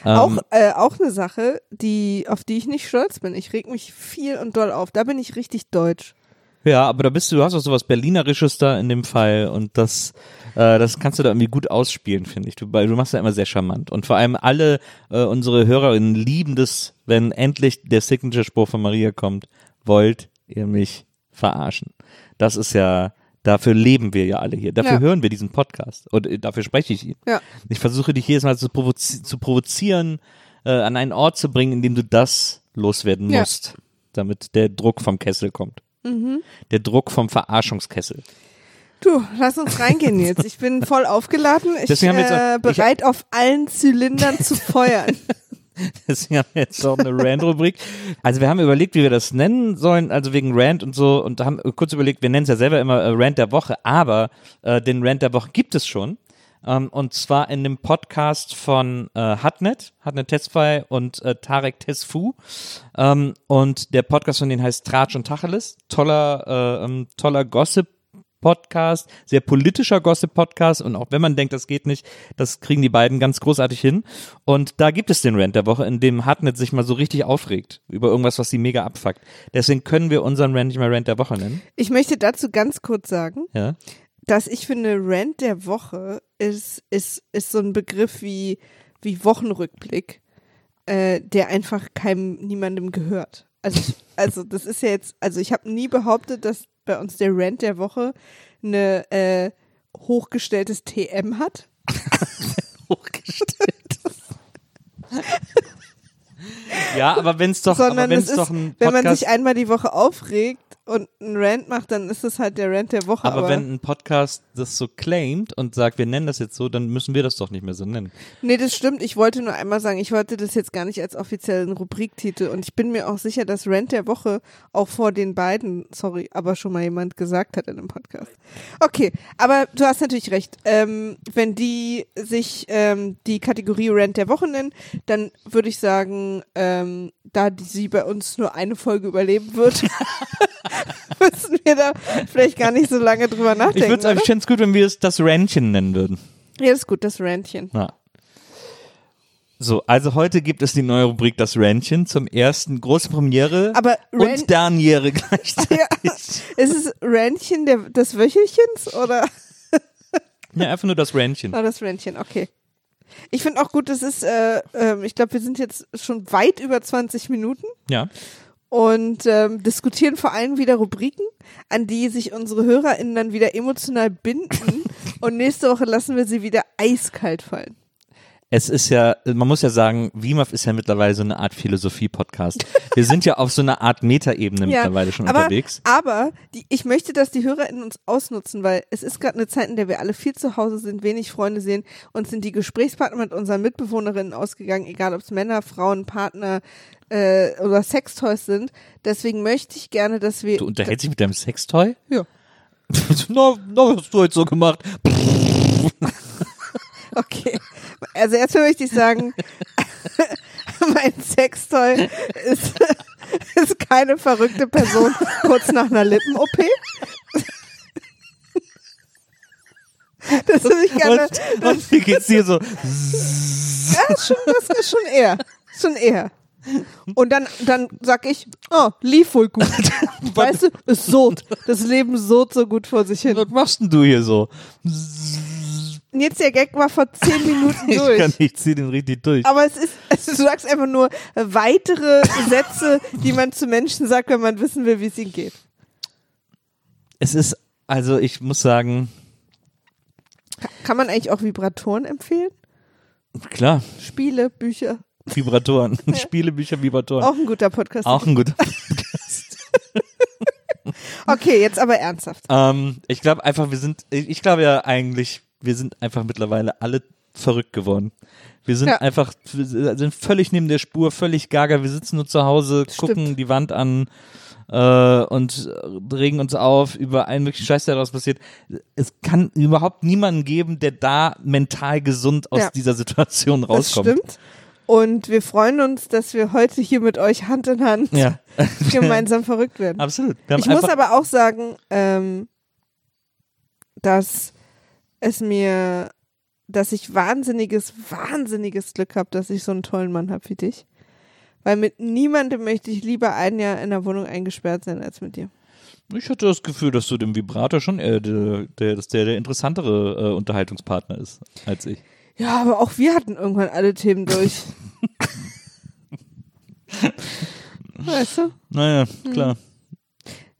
Ähm, auch, äh, auch eine Sache, die, auf die ich nicht stolz bin. Ich reg mich viel und doll auf. Da bin ich richtig deutsch. Ja, aber da bist du, du hast auch sowas Berlinerisches da in dem Fall und das, äh, das kannst du da irgendwie gut ausspielen, finde ich. Du, du machst ja immer sehr charmant. Und vor allem alle äh, unsere Hörerinnen lieben das, wenn endlich der Signature-Spruch von Maria kommt. Wollt ihr mich verarschen? Das ist ja, dafür leben wir ja alle hier. Dafür Ja. hören wir diesen Podcast. Und äh, dafür spreche ich hier. Ja. Ich versuche dich jedes Mal zu, provozi zu provozieren, äh, an einen Ort zu bringen, in dem du das loswerden Ja. musst, damit der Druck vom Kessel kommt. Der Druck vom Verarschungskessel. Du, lass uns reingehen jetzt. Ich bin voll aufgeladen. Ich jetzt äh, bereit, auf allen Zylindern zu feuern. Deswegen haben wir jetzt auch eine Rand-Rubrik. Also wir haben überlegt, wie wir das nennen sollen, also wegen Rand und so, und haben kurz überlegt, wir nennen es ja selber immer äh, Rant der Woche, aber äh, den Rant der Woche gibt es schon. Ähm, und zwar in dem Podcast von äh, Hatnet, Hatnet Tesfai und äh, Tarek Tesfu. Ähm, und der Podcast von denen heißt Tratsch und Tacheles. Toller, äh, ähm, toller Gossip Podcast, sehr politischer Gossip-Podcast und auch wenn man denkt, das geht nicht, das kriegen die beiden ganz großartig hin. Und da gibt es den Rant der Woche, in dem Hartnett sich mal so richtig aufregt über irgendwas, was sie mega abfuckt. Deswegen können wir unseren Rant nicht mehr Rant der Woche nennen. Ich möchte dazu ganz kurz sagen, Ja. dass ich finde, Rant der Woche ist, ist, ist so ein Begriff wie, wie Wochenrückblick, äh, der einfach keinem, niemandem gehört. Also, also das ist ja jetzt, also ich habe nie behauptet, dass bei uns der Rant der Woche eine äh, hochgestelltes TM hat. Hochgestellt. ja, aber wenn es doch, aber sondern wenn es es ist, doch ein wenn Podcast, man sich einmal die Woche aufregt und einen Rant macht, dann ist es halt der Rant der Woche. aber Aber, wenn ein Podcast das so claimt und sagt, wir nennen das jetzt so, dann müssen wir das doch nicht mehr so nennen. nee, das stimmt. Ich wollte nur einmal sagen, ich wollte das jetzt gar nicht als offiziellen Rubriktitel und ich bin mir auch sicher, dass Rant der Woche auch vor den beiden, sorry, aber schon mal jemand gesagt hat in einem Podcast. Okay, aber du hast natürlich recht. Ähm, wenn die sich ähm, die Kategorie Rant der Woche nennen, dann würde ich sagen, ähm, da die, sie bei uns nur eine Folge überleben wird, müssen wir da vielleicht gar nicht so lange drüber nachdenken. würde ich fände es gut, wenn wir es das Rantchen nennen würden. Ja, das ist gut, das Rantchen. Ja. So, also heute gibt es die neue Rubrik Das Rantchen zum ersten große Premiere Aber und Derniere gleichzeitig. Ja. Ist es Rantchen der, des Wöchelchens oder Ja, einfach nur das Rantchen. oh, das Rantchen? Okay. Ich finde auch gut, das ist, äh, ähm, ich glaube, wir sind jetzt schon weit über 20 Minuten Ja. Und ähm, diskutieren vor allem wieder Rubriken, an die sich unsere HörerInnen dann wieder emotional binden und nächste Woche lassen wir sie wieder eiskalt fallen. Es ist ja, man muss ja sagen, WIMAF ist ja mittlerweile so eine Art Philosophie-Podcast. Wir sind ja auf so einer Art Metaebene mittlerweile schon aber, unterwegs. Aber die, ich möchte, dass die HörerInnen uns ausnutzen, weil es ist gerade eine Zeit, in der wir alle viel zu Hause sind, wenig Freunde sehen und sind die Gesprächspartner mit unseren Mitbewohnerinnen ausgegangen, egal ob es Männer, Frauen, Partner äh, oder Sextoys sind. Deswegen möchte ich gerne, dass wir. Du unterhältst dich mit deinem Sextoy? Ja. na, na, was hast du heute so gemacht? Okay. also erstmal möchte ich sagen, mein Sextoy ist, ist keine verrückte Person kurz nach einer Lippen-OP. Das würde ich gerne. Und, und wie geht's dir so? Ja, schon, das ist schon eher. Schon eher. Und dann, dann sag ich, oh, lief wohl gut. weißt du, es sod. Das Leben sod so gut vor sich hin. Was machst denn du hier so? Jetzt der Gag war vor zehn Minuten Ich durch. kann nicht, zieh den richtig durch. Aber es ist, also du sagst einfach nur weitere Sätze, die man zu Menschen sagt, wenn man wissen will, wie es ihnen geht. Es ist, also ich muss sagen, Ka- Kann man eigentlich auch Vibratoren empfehlen? klar, Spiele, Bücher. Vibratoren, Spiele, Bücher, Vibratoren. Auch ein guter Podcast. Auch ein guter. Okay, jetzt aber ernsthaft. ähm, ich glaube einfach, wir sind, ich ich glaube ja eigentlich, wir sind einfach mittlerweile alle verrückt geworden. Wir sind Ja. einfach, wir sind völlig neben der Spur, völlig gaga. Wir sitzen nur zu Hause, gucken Stimmt. die Wand an äh, und regen uns auf über einen möglichen Scheiß, der daraus passiert. Es kann überhaupt niemanden geben, der da mental gesund aus Ja. dieser Situation Das rauskommt. stimmt. Und wir freuen uns, dass wir heute hier mit euch Hand in Hand Ja, gemeinsam verrückt werden. absolut. Wir Ich muss aber auch sagen, ähm, dass es mir, dass ich wahnsinniges, wahnsinniges Glück habe, dass ich so einen tollen Mann habe wie dich. Weil mit niemandem möchte ich lieber ein Jahr in der Wohnung eingesperrt sein als mit dir. ich hatte das Gefühl, dass du dem Vibrator schon eher der, der, der, der interessantere äh, Unterhaltungspartner ist als ich. Ja, aber auch wir hatten irgendwann alle Themen durch. weißt du? Naja, Hm. klar.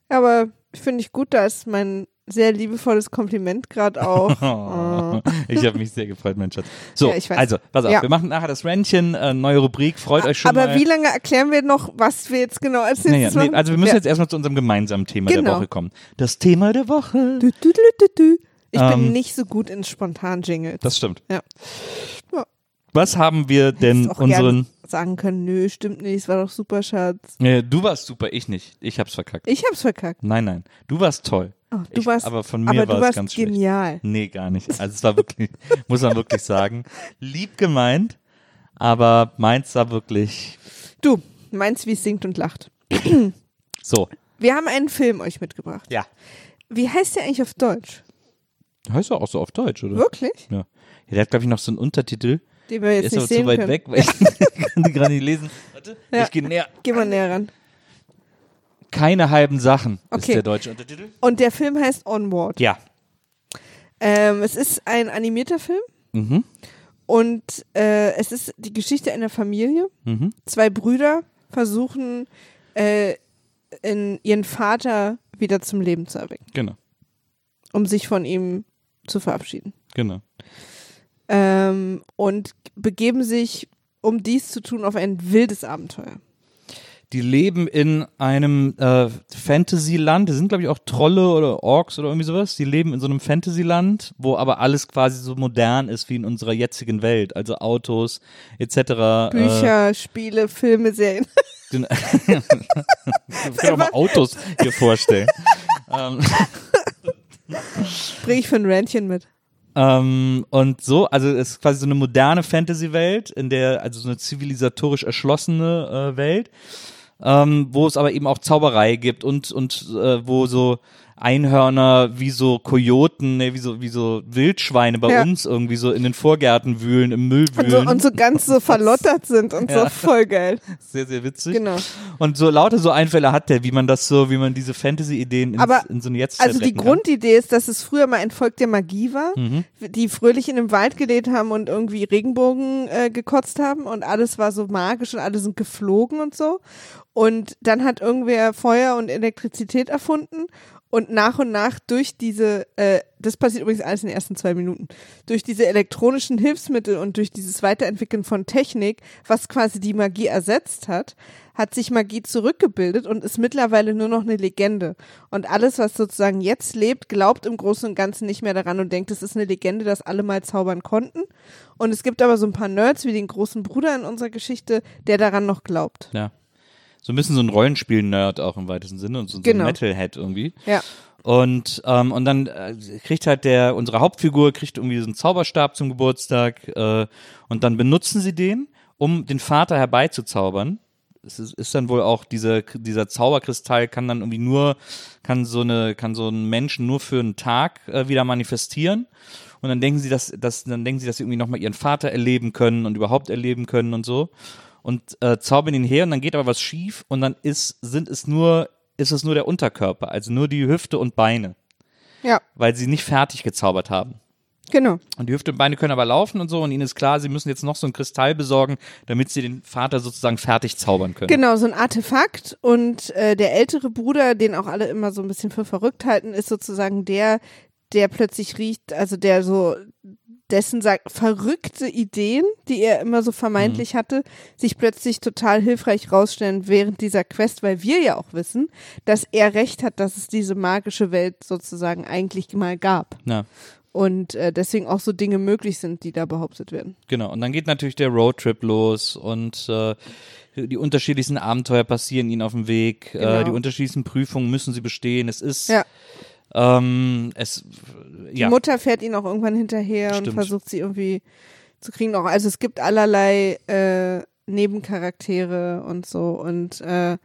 Aber finde ich gut, da ist mein sehr liebevolles Kompliment gerade auch. Oh, ich habe mich sehr gefreut, mein Schatz. So, Ja, ich weiß. also, pass auf, Ja. wir machen nachher das Rentchen, äh, neue Rubrik, freut euch schon Aber mal. wie lange erklären wir noch, was wir jetzt genau als naja, nee, also wir müssen Ja. jetzt erstmal zu unserem gemeinsamen Thema der Genau. Woche kommen. Das Thema der Woche. Du, du, du, du, du. Ich Ähm, bin nicht so gut in spontan Jingles. Das stimmt. Ja. Ja. Was haben wir denn unseren. sagen können, nö, stimmt nicht, es war doch super, Schatz. Äh, du warst super, ich nicht. Ich hab's verkackt. Ich hab's verkackt. Nein, nein. Du warst toll. Oh, du ich, warst, aber von mir aber war du es warst ganz schlecht. genial. Nee, gar nicht. Also es war wirklich, muss man wirklich sagen, lieb gemeint, aber meins war wirklich Du, meinst, wie es singt und lacht. so. Wir haben einen Film euch mitgebracht. Ja. Wie heißt der eigentlich auf Deutsch? Heißt doch auch so auf Deutsch, oder? Wirklich? Ja. ja der hat, glaube ich, noch so einen Untertitel. Den wir Der jetzt ist aber nicht zu sehen weit können. weg, weil ich kann gerade nicht lesen. Warte, Ja. ich gehe näher. Geh mal näher ran. Keine halben Sachen ist Okay. der deutsche Untertitel. Und der Film heißt Onward. Ja. Ähm, es ist ein animierter Film Mhm. und äh, es ist die Geschichte einer Familie. Mhm. Zwei Brüder versuchen, äh, in ihren Vater wieder zum Leben zu erwecken, Genau. um sich von ihm zu verabschieden. Genau. Ähm, und begeben sich, um dies zu tun, auf ein wildes Abenteuer. Die leben in einem äh, Fantasyland. Die sind, glaube ich, auch Trolle oder Orks oder irgendwie sowas. Die leben in so einem Fantasyland, wo aber alles quasi so modern ist wie in unserer jetzigen Welt. Also Autos etc. Äh, Bücher, Spiele, Filme, Serien. den, ich kann auch mal Autos hier vorstellen. ähm, Bring ich für ein Rantchen mit. Ähm, und so, also es ist quasi so eine moderne Fantasy-Welt, in der, also so eine zivilisatorisch erschlossene äh, Welt, ähm, wo es aber eben auch Zauberei gibt und, und äh, wo so Einhörner wie so Kojoten, ne, wie so, wie so Wildschweine bei Ja. uns irgendwie so in den Vorgärten wühlen, im Müll Und so, wühlen. und so ganz so verlottert sind und Ja. so voll geil. sehr, sehr witzig. Genau. Und so lauter so Einfälle hat der, wie man das so, wie man diese Fantasy-Ideen in so eine Jetztzeit Also die kann. Grundidee ist, dass es früher mal ein Volk der Magie war, Mhm. die fröhlich in dem Wald gelebt haben und irgendwie Regenbogen äh, gekotzt haben und alles war so magisch und alle sind geflogen und so. Und dann hat irgendwer Feuer und Elektrizität erfunden und nach und nach durch diese, äh, das passiert übrigens alles in den ersten zwei Minuten, durch diese elektronischen Hilfsmittel und durch dieses Weiterentwickeln von Technik, was quasi die Magie ersetzt hat, hat sich Magie zurückgebildet und ist mittlerweile nur noch eine Legende. Und alles, was sozusagen jetzt lebt, glaubt im Großen und Ganzen nicht mehr daran und denkt, es ist eine Legende, dass alle mal zaubern konnten. Und es gibt aber so ein paar Nerds wie den großen Bruder in unserer Geschichte, der daran noch glaubt. Ja. So ein bisschen so ein Rollenspiel-Nerd auch im weitesten Sinne und so, so Genau. ein Metalhead irgendwie. Ja. Und, ähm, und dann äh, kriegt halt der, unsere Hauptfigur kriegt irgendwie so einen Zauberstab zum Geburtstag äh, und dann benutzen sie den, um den Vater herbeizuzaubern. Es ist, ist dann wohl auch dieser, dieser Zauberkristall kann dann irgendwie nur, kann so eine, kann so einen Menschen nur für einen Tag äh, wieder manifestieren. Und dann denken sie, dass, dass, dann denken sie, dass sie irgendwie nochmal ihren Vater erleben können und überhaupt erleben können und so. Und äh, zaubern ihn her und dann geht aber was schief und dann ist, sind es nur ist es nur der Unterkörper, also nur die Hüfte und Beine, Ja, weil sie nicht fertig gezaubert haben. genau. Und die Hüfte und Beine können aber laufen und so und ihnen ist klar, sie müssen jetzt noch so einen Kristall besorgen, damit sie den Vater sozusagen fertig zaubern können. Genau, so ein Artefakt. Und äh, der ältere Bruder, den auch alle immer so ein bisschen für verrückt halten, ist sozusagen der, der plötzlich riecht, also der so dessen sagt, verrückte Ideen, die er immer so vermeintlich hatte, sich plötzlich total hilfreich rausstellen während dieser Quest, weil wir ja auch wissen, dass er recht hat, dass es diese magische Welt sozusagen eigentlich mal gab. Ja, Und äh, deswegen auch so Dinge möglich sind, die da behauptet werden. genau. Und dann geht natürlich der Roadtrip los und äh, die unterschiedlichsten Abenteuer passieren ihnen auf dem Weg, äh, Genau. die unterschiedlichsten Prüfungen müssen sie bestehen. Es ist, Ja. Ähm, es, Die ja, Mutter fährt ihn auch irgendwann hinterher und Stimmt. versucht sie irgendwie zu kriegen. Auch, also es gibt allerlei äh, Nebencharaktere und so. Und äh,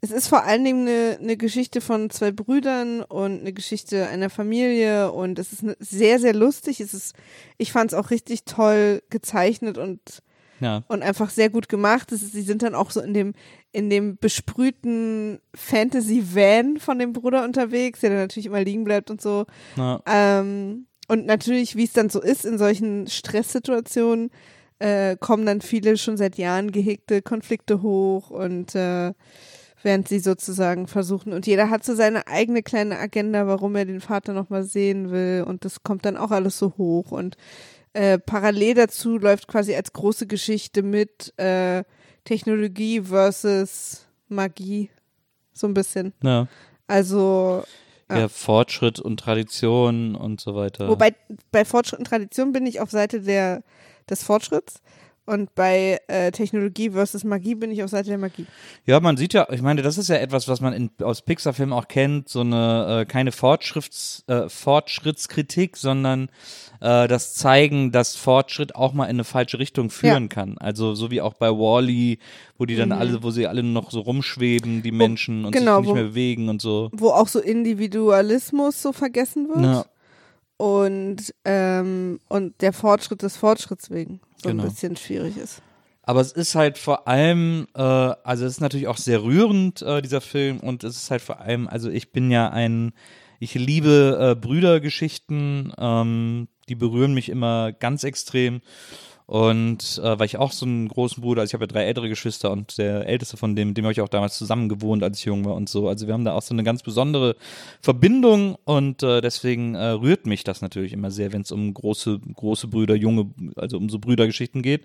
es ist vor allen Dingen eine, eine Geschichte von zwei Brüdern und eine Geschichte einer Familie und es ist sehr, sehr lustig. Es ist, ich fand es auch richtig toll gezeichnet und ja, und einfach sehr gut gemacht. Ist, sie sind dann auch so in dem, in dem besprühten Fantasy-Van von dem Bruder unterwegs, der dann natürlich immer liegen bleibt und so. ja, Ähm, und natürlich, wie es dann so ist in solchen Stresssituationen, äh, kommen dann viele schon seit Jahren gehegte Konflikte hoch und äh, während sie sozusagen versuchen. Und jeder hat so seine eigene kleine Agenda, warum er den Vater nochmal sehen will. Und das kommt dann auch alles so hoch. Und äh, parallel dazu läuft quasi als große Geschichte mit äh, Technologie versus Magie so ein bisschen. ja. Also Ja. ja, Fortschritt und Tradition und so weiter. Wobei bei Fortschritt und Tradition bin ich auf Seite der, des Fortschritts und bei äh, Technologie versus Magie bin ich auf Seite der Magie. Ja, man sieht ja, ich meine, das ist ja etwas, was man in, aus Pixar-Filmen auch kennt, so eine äh, keine Fortschritts, äh, Fortschrittskritik, sondern äh, das Zeigen, dass Fortschritt auch mal in eine falsche Richtung führen kann. Also so wie auch bei Wally, wo die dann alle, wo sie alle noch so rumschweben, die Menschen und genau, sich nicht wo- mehr bewegen und so. Wo auch so Individualismus so vergessen wird Ja, und, ähm, und der Fortschritt des Fortschritts wegen so Genau. ein bisschen schwierig ist. aber es ist halt vor allem, äh, also es ist natürlich auch sehr rührend, äh, dieser Film, und es ist halt vor allem, also ich bin ja ein, ich liebe äh, Brüdergeschichten, ähm, die berühren mich immer ganz extrem. Und äh, weil ich auch so einen großen Bruder, also ich habe ja drei ältere Geschwister und der älteste von dem, dem habe ich auch damals zusammen gewohnt, als ich jung war und so. Also wir haben da auch so eine ganz besondere Verbindung und äh, deswegen äh, rührt mich das natürlich immer sehr, wenn es um große, große Brüder, junge, also um so Brüdergeschichten geht,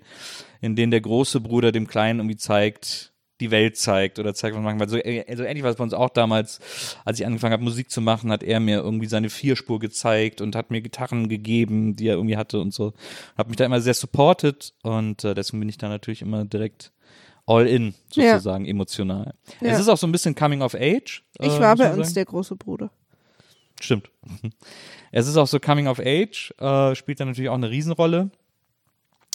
in denen der große Bruder dem Kleinen irgendwie zeigt, die Welt zeigt oder zeigt, was man macht. Weil so, äh, so ähnlich war es bei uns auch damals, als ich angefangen habe, Musik zu machen, hat er mir irgendwie seine Vierspur gezeigt und hat mir Gitarren gegeben, die er irgendwie hatte und so. Hat mich da immer sehr supported und äh, deswegen bin ich da natürlich immer direkt all in, Ja. sozusagen, emotional. Ja. Es ist auch so ein bisschen Coming of Age. äh, Ich war bei uns sagen. der große Bruder. Stimmt. Es ist auch so Coming of Age, äh, spielt da natürlich auch eine Riesenrolle.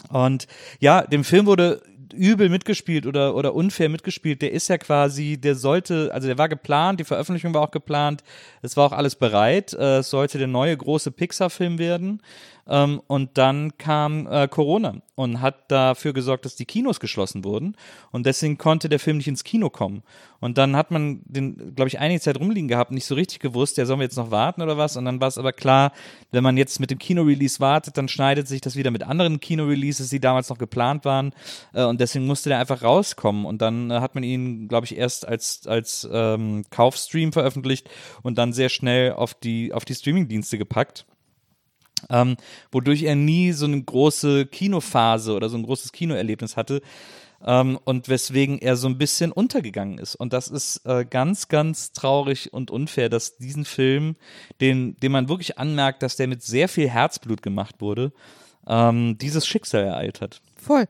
Und ja, dem Film wurde übel mitgespielt oder, oder unfair mitgespielt. Der ist ja quasi, der sollte, also der war geplant, die Veröffentlichung war auch geplant, es war auch alles bereit. Äh, es sollte der neue große Pixar-Film werden. Ähm, und dann kam äh, Corona und hat dafür gesorgt, dass die Kinos geschlossen wurden. Und deswegen konnte der Film nicht ins Kino kommen. Und dann hat man den, glaube ich, einige Zeit rumliegen gehabt, nicht so richtig gewusst, ja, sollen wir jetzt noch warten oder was? Und dann war es aber klar, wenn man jetzt mit dem Kino-Release wartet, dann schneidet sich das wieder mit anderen Kino-Releases, die damals noch geplant waren. Äh, und deswegen musste der einfach rauskommen. Und dann äh, hat man ihn, glaube ich, erst als, als ähm, Kaufstream veröffentlicht und dann sehr schnell auf die, auf die Streaming-Dienste gepackt ähm, wodurch er nie so eine große Kinophase oder so ein großes Kinoerlebnis hatte ähm, und weswegen er so ein bisschen untergegangen ist. Und das ist äh, ganz, ganz traurig und unfair, dass diesen Film, den, den man wirklich anmerkt, dass der mit sehr viel Herzblut gemacht wurde, ähm, dieses Schicksal ereilt hat. Voll.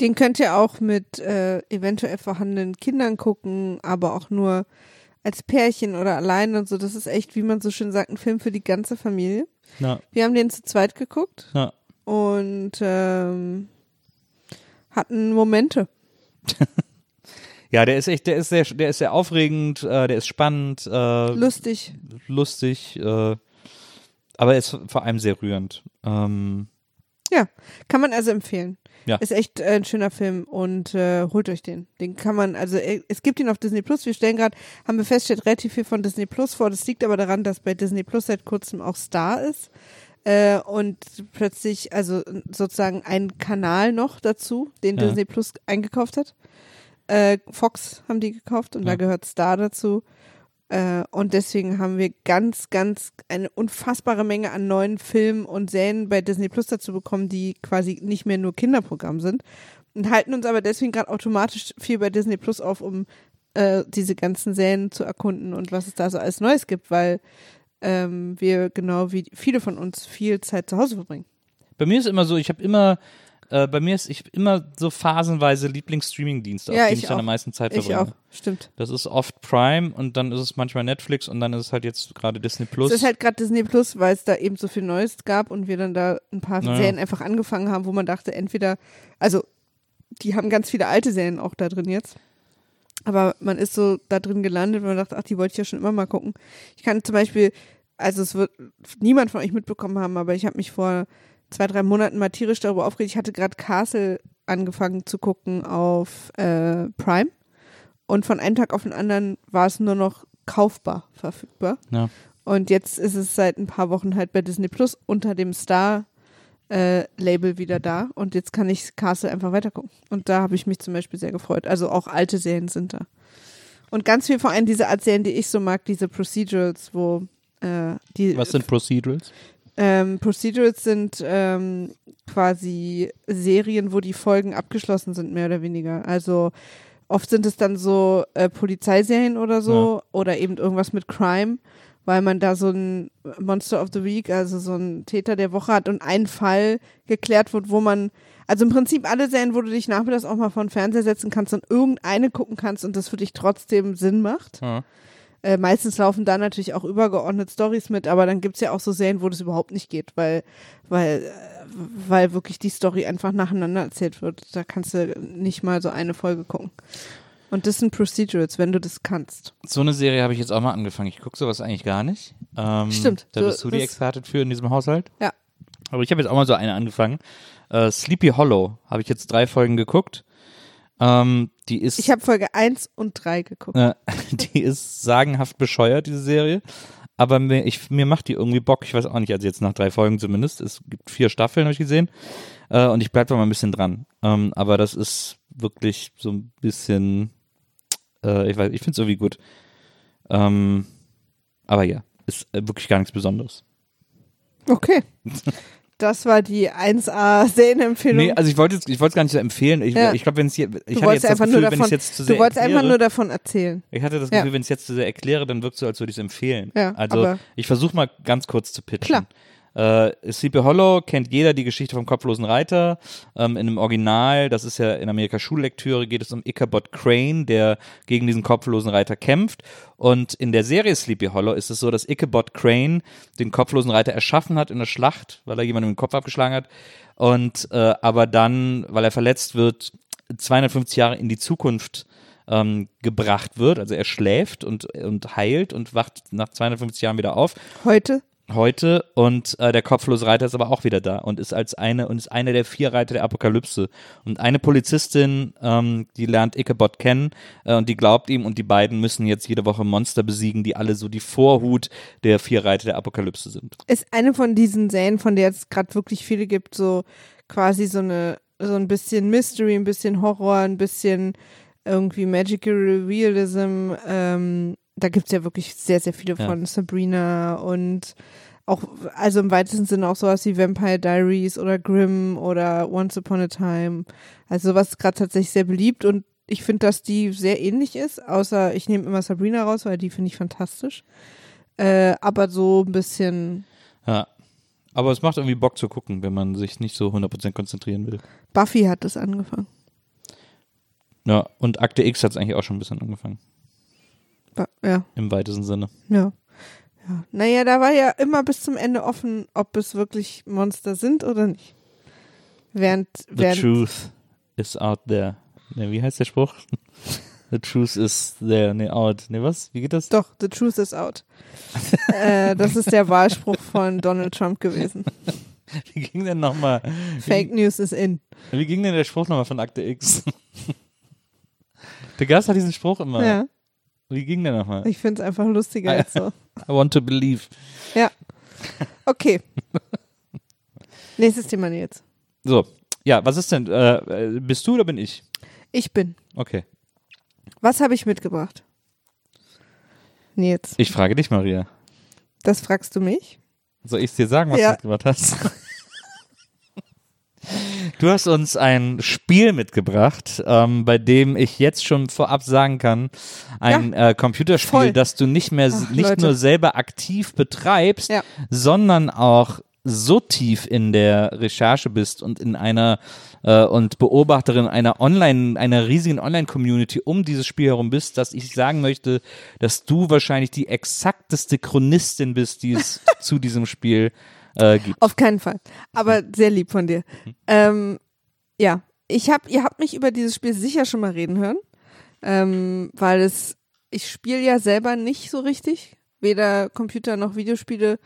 Den könnt ihr auch mit äh, eventuell vorhandenen Kindern gucken, aber auch nur als Pärchen oder allein und so. Das ist echt, wie man so schön sagt, ein Film für die ganze Familie. Ja, Wir haben den zu zweit geguckt ja. und ähm, hatten Momente. ja, der ist echt, der ist sehr, der ist sehr aufregend, äh, der ist spannend, äh, Lustig. lustig, äh, aber er ist vor allem sehr rührend. Ähm, Ja, kann man also empfehlen. Ja. Ist echt äh, ein schöner Film und äh, holt euch den. Den kann man, also äh, es gibt ihn auf Disney Plus. Wir stellen gerade, haben wir festgestellt, relativ viel von Disney Plus vor. Das liegt aber daran, dass bei Disney Plus seit kurzem auch Star ist. Äh, und plötzlich, also sozusagen ein Kanal noch dazu, den Ja. Disney Plus eingekauft hat. Äh, Fox haben die gekauft und Ja. da gehört Star dazu. Äh, und deswegen haben wir ganz, ganz eine unfassbare Menge an neuen Filmen und Serien bei Disney Plus dazu bekommen, die quasi nicht mehr nur Kinderprogramm sind. Und halten uns aber deswegen gerade automatisch viel bei Disney Plus auf, um äh, diese ganzen Serien zu erkunden und was es da so alles Neues gibt, weil ähm, wir genau wie viele von uns viel Zeit zu Hause verbringen. bei mir ist immer so, ich habe immer, äh, bei mir ist ich immer so phasenweise Lieblingsstreaming-Dienste, auf Ja, die ich ich dann am meisten Zeit Ich verbringe. auch, stimmt. Das ist oft Prime und dann ist es manchmal Netflix und dann ist es halt jetzt gerade Disney Plus. Es ist halt gerade Disney Plus, weil es da eben so viel Neues gab und wir dann da ein paar Naja. Serien einfach angefangen haben, wo man dachte, entweder, also die haben ganz viele alte Serien auch da drin jetzt. Aber man ist so da drin gelandet, weil man dachte, ach, die wollte ich ja schon immer mal gucken. Ich kann zum Beispiel, also es wird niemand von euch mitbekommen haben, aber ich habe mich vor zwei, drei Monaten mal tierisch darüber aufgeregt. Ich hatte gerade Castle angefangen zu gucken auf äh, Prime und von einem Tag auf den anderen war es nur noch kaufbar verfügbar. Ja. Und jetzt ist es seit ein paar Wochen halt bei Disney Plus unter dem Star äh, Label wieder da und jetzt kann ich Castle einfach weitergucken. Und da habe ich mich zum Beispiel sehr gefreut. Also auch alte Serien sind da. Und ganz viel vor allem diese Art Serien, die ich so mag, diese Procedurals, wo äh, die Was sind Procedurals? Ähm, Procedurals sind ähm, quasi Serien, wo die Folgen abgeschlossen sind, mehr oder weniger. Also oft sind es dann so äh, Polizeiserien oder so oder eben irgendwas mit Crime, weil man da so ein Monster of the Week, also so ein Täter der Woche hat und ein Fall geklärt wird, wo man, also im Prinzip alle Serien, wo du dich nachmittags auch mal vor den Fernseher setzen kannst und irgendeine gucken kannst und das für dich trotzdem Sinn macht. Ja. Äh, meistens laufen da natürlich auch übergeordnet Stories mit, aber dann gibt's ja auch so Serien, wo das überhaupt nicht geht, weil, weil, äh, weil wirklich die Story einfach nacheinander erzählt wird. Da kannst du nicht mal so eine Folge gucken. Und das sind Procedurals, wenn du das kannst. So eine Serie habe ich jetzt auch mal angefangen. Ich gucke sowas eigentlich gar nicht. Ähm, Stimmt. Da bist du die Expertin für in diesem Haushalt. Ja. Aber ich habe jetzt auch mal so eine angefangen. Äh, Sleepy Hollow habe ich jetzt drei Folgen geguckt. Ähm, die ist Ich habe Folge 1 und 3 geguckt. äh, die ist sagenhaft bescheuert, diese Serie. Aber mir, ich, mir macht die irgendwie Bock. Ich weiß auch nicht, also jetzt nach drei Folgen zumindest. Es gibt vier Staffeln, habe ich gesehen. Äh, und ich bleibe da mal ein bisschen dran. Ähm, aber das ist wirklich so ein bisschen, äh, ich weiß, ich finde es irgendwie gut. Ähm, aber ja, ist äh, wirklich gar nichts Besonderes. Okay. Das war die 1A Serienempfehlung. Nee, also ich wollte ich wollte es gar nicht so empfehlen. Ich, Ja. ich glaube, wenn es hier, ich du hatte jetzt wolltest das einfach Gefühl, nur wenn ich davon, jetzt zu sehr du wolltest einfach erkläre- nur davon erzählen. Ich hatte das Ja. Gefühl, wenn ich es jetzt zu sehr erkläre, dann wirkt es so, als würde ich es empfehlen. Ja, also ich versuche mal ganz kurz zu pitchen. Klar. Äh, Sleepy Hollow kennt jeder die Geschichte vom kopflosen Reiter. Ähm, in dem Original, das ist ja in Amerika Schullektüre, geht es um Ichabod Crane, der gegen diesen kopflosen Reiter kämpft. Und in der Serie Sleepy Hollow ist es so, dass Ichabod Crane den kopflosen Reiter erschaffen hat in der Schlacht, weil er jemandem den Kopf abgeschlagen hat. Und äh, aber dann, weil er verletzt wird, 250 Jahre in die Zukunft ähm, gebracht wird. Also er schläft und, und heilt und wacht nach 250 Jahren wieder auf Heute? Heute und äh, der kopflose Reiter ist aber auch wieder da und ist als eine und ist einer der vier Reiter der Apokalypse und eine Polizistin, ähm, die lernt Ichabod kennen äh, und die glaubt ihm und die beiden müssen jetzt jede Woche Monster besiegen, die alle so die Vorhut der vier Reiter der Apokalypse sind. ist eine von diesen Serien, von der es gerade wirklich viele gibt, so quasi so eine, so ein bisschen Mystery, ein bisschen Horror, ein bisschen irgendwie Magical Realism. Ähm, da gibt's ja wirklich sehr, sehr viele Ja. von Sabrina und auch, also im weitesten Sinne auch sowas wie Vampire Diaries oder Grimm oder Once Upon a Time. Also sowas ist gerade tatsächlich sehr beliebt und ich finde, dass die sehr ähnlich ist, außer ich nehme immer Sabrina raus, weil die finde ich fantastisch. Äh, aber so ein bisschen Ja. Aber es macht irgendwie Bock zu gucken, wenn man sich nicht so 100% konzentrieren will. Buffy hat es angefangen. Ja, und Akte X hat es eigentlich auch schon ein bisschen angefangen. Ja, im weitesten Sinne. ja. ja. Naja, da war ja immer bis zum Ende offen, ob es wirklich Monster sind oder nicht. Während, The während truth is out there. Ne, wie heißt der Spruch? The truth is there. Ne, out. Ne, was? Wie geht das? Doch, the truth is out. äh, das ist der Wahlspruch von Donald Trump gewesen. Wie ging denn nochmal? Fake News is in. Wie ging denn der Spruch nochmal von Akte X? der Gast hat diesen Spruch immer. Ja, Wie ging der nochmal? ich finde es einfach lustiger Ah, ja. als so. I want to believe. Ja. Okay. Nächstes Thema jetzt. So, ja, was ist denn? Äh, äh, bist du oder bin ich? Ich bin. Okay. Was habe ich mitgebracht? Nils, Ich frage dich, Maria. das fragst du mich? Soll ich dir sagen, was Ja. du mitgebracht hast? Du hast uns ein Spiel mitgebracht, ähm, bei dem ich jetzt schon vorab sagen kann, ein äh, Computerspiel, voll. das du nicht mehr, Ach, nicht Leute. nur selber aktiv betreibst, Ja. sondern auch so tief in der Recherche bist und in einer äh, und Beobachterin einer Online, einer riesigen Online-Community um dieses Spiel herum bist, dass ich sagen möchte, dass du wahrscheinlich die exakteste Chronistin bist, die es zu diesem Spiel äh, gibt. Auf keinen Fall. Aber sehr lieb von dir. Ähm, ja, ich hab, ihr habt mich über dieses Spiel sicher schon mal reden hören, ähm, weil es, ich spiele ja selber nicht so richtig, weder Computer noch Videospiele.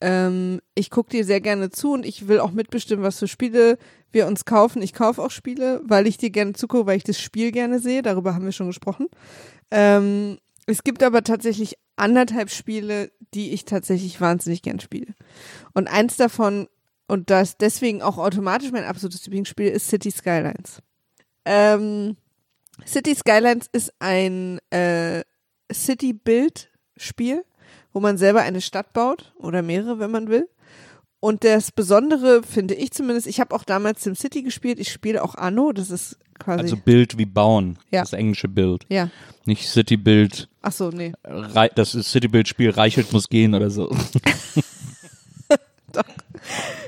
Ähm, ich gucke dir sehr gerne zu und ich will auch mitbestimmen, was für Spiele wir uns kaufen. Ich kaufe auch Spiele, weil ich dir gerne zugucke, weil ich das Spiel gerne sehe. Darüber haben wir schon gesprochen. Ähm, es gibt aber tatsächlich anderthalb Spiele, die ich tatsächlich wahnsinnig gern spiele. Und eins davon, und das deswegen auch automatisch mein absolutes Lieblingsspiel, ist City Skylines. Ähm, City Skylines ist ein äh, City-Build-Spiel, wo man selber eine Stadt baut oder mehrere, wenn man will. Und das Besondere finde ich zumindest, ich habe auch damals SimCity gespielt, ich spiele auch Anno, das ist quasi. Also Bild wie bauen, Ja. das englische Bild. ja. Nicht City Bild, Ach so, nee. Rei- das ist City Bild Spiel Reichelt muss gehen oder so.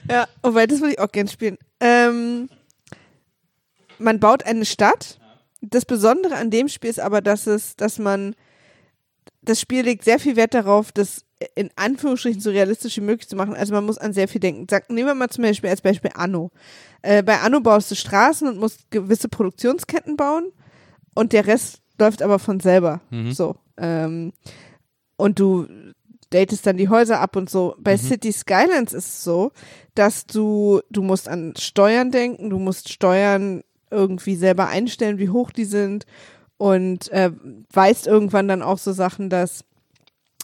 Ja, wobei, das würde ich auch gern spielen. Ähm, man baut eine Stadt. Das Besondere an dem Spiel ist aber, dass es, dass man, das Spiel legt sehr viel Wert darauf, das in Anführungsstrichen so realistisch wie möglich zu machen. Also man muss an sehr viel denken. Sag, nehmen wir mal zum Beispiel als Beispiel Anno. Äh, bei Anno baust du Straßen und musst gewisse Produktionsketten bauen und der Rest läuft aber von selber. So. Ähm, und du datest dann die Häuser ab und so. Bei City Skylines ist es so, dass du, du musst an Steuern denken, du musst Steuern irgendwie selber einstellen, wie hoch die sind und äh, weißt irgendwann dann auch so Sachen, dass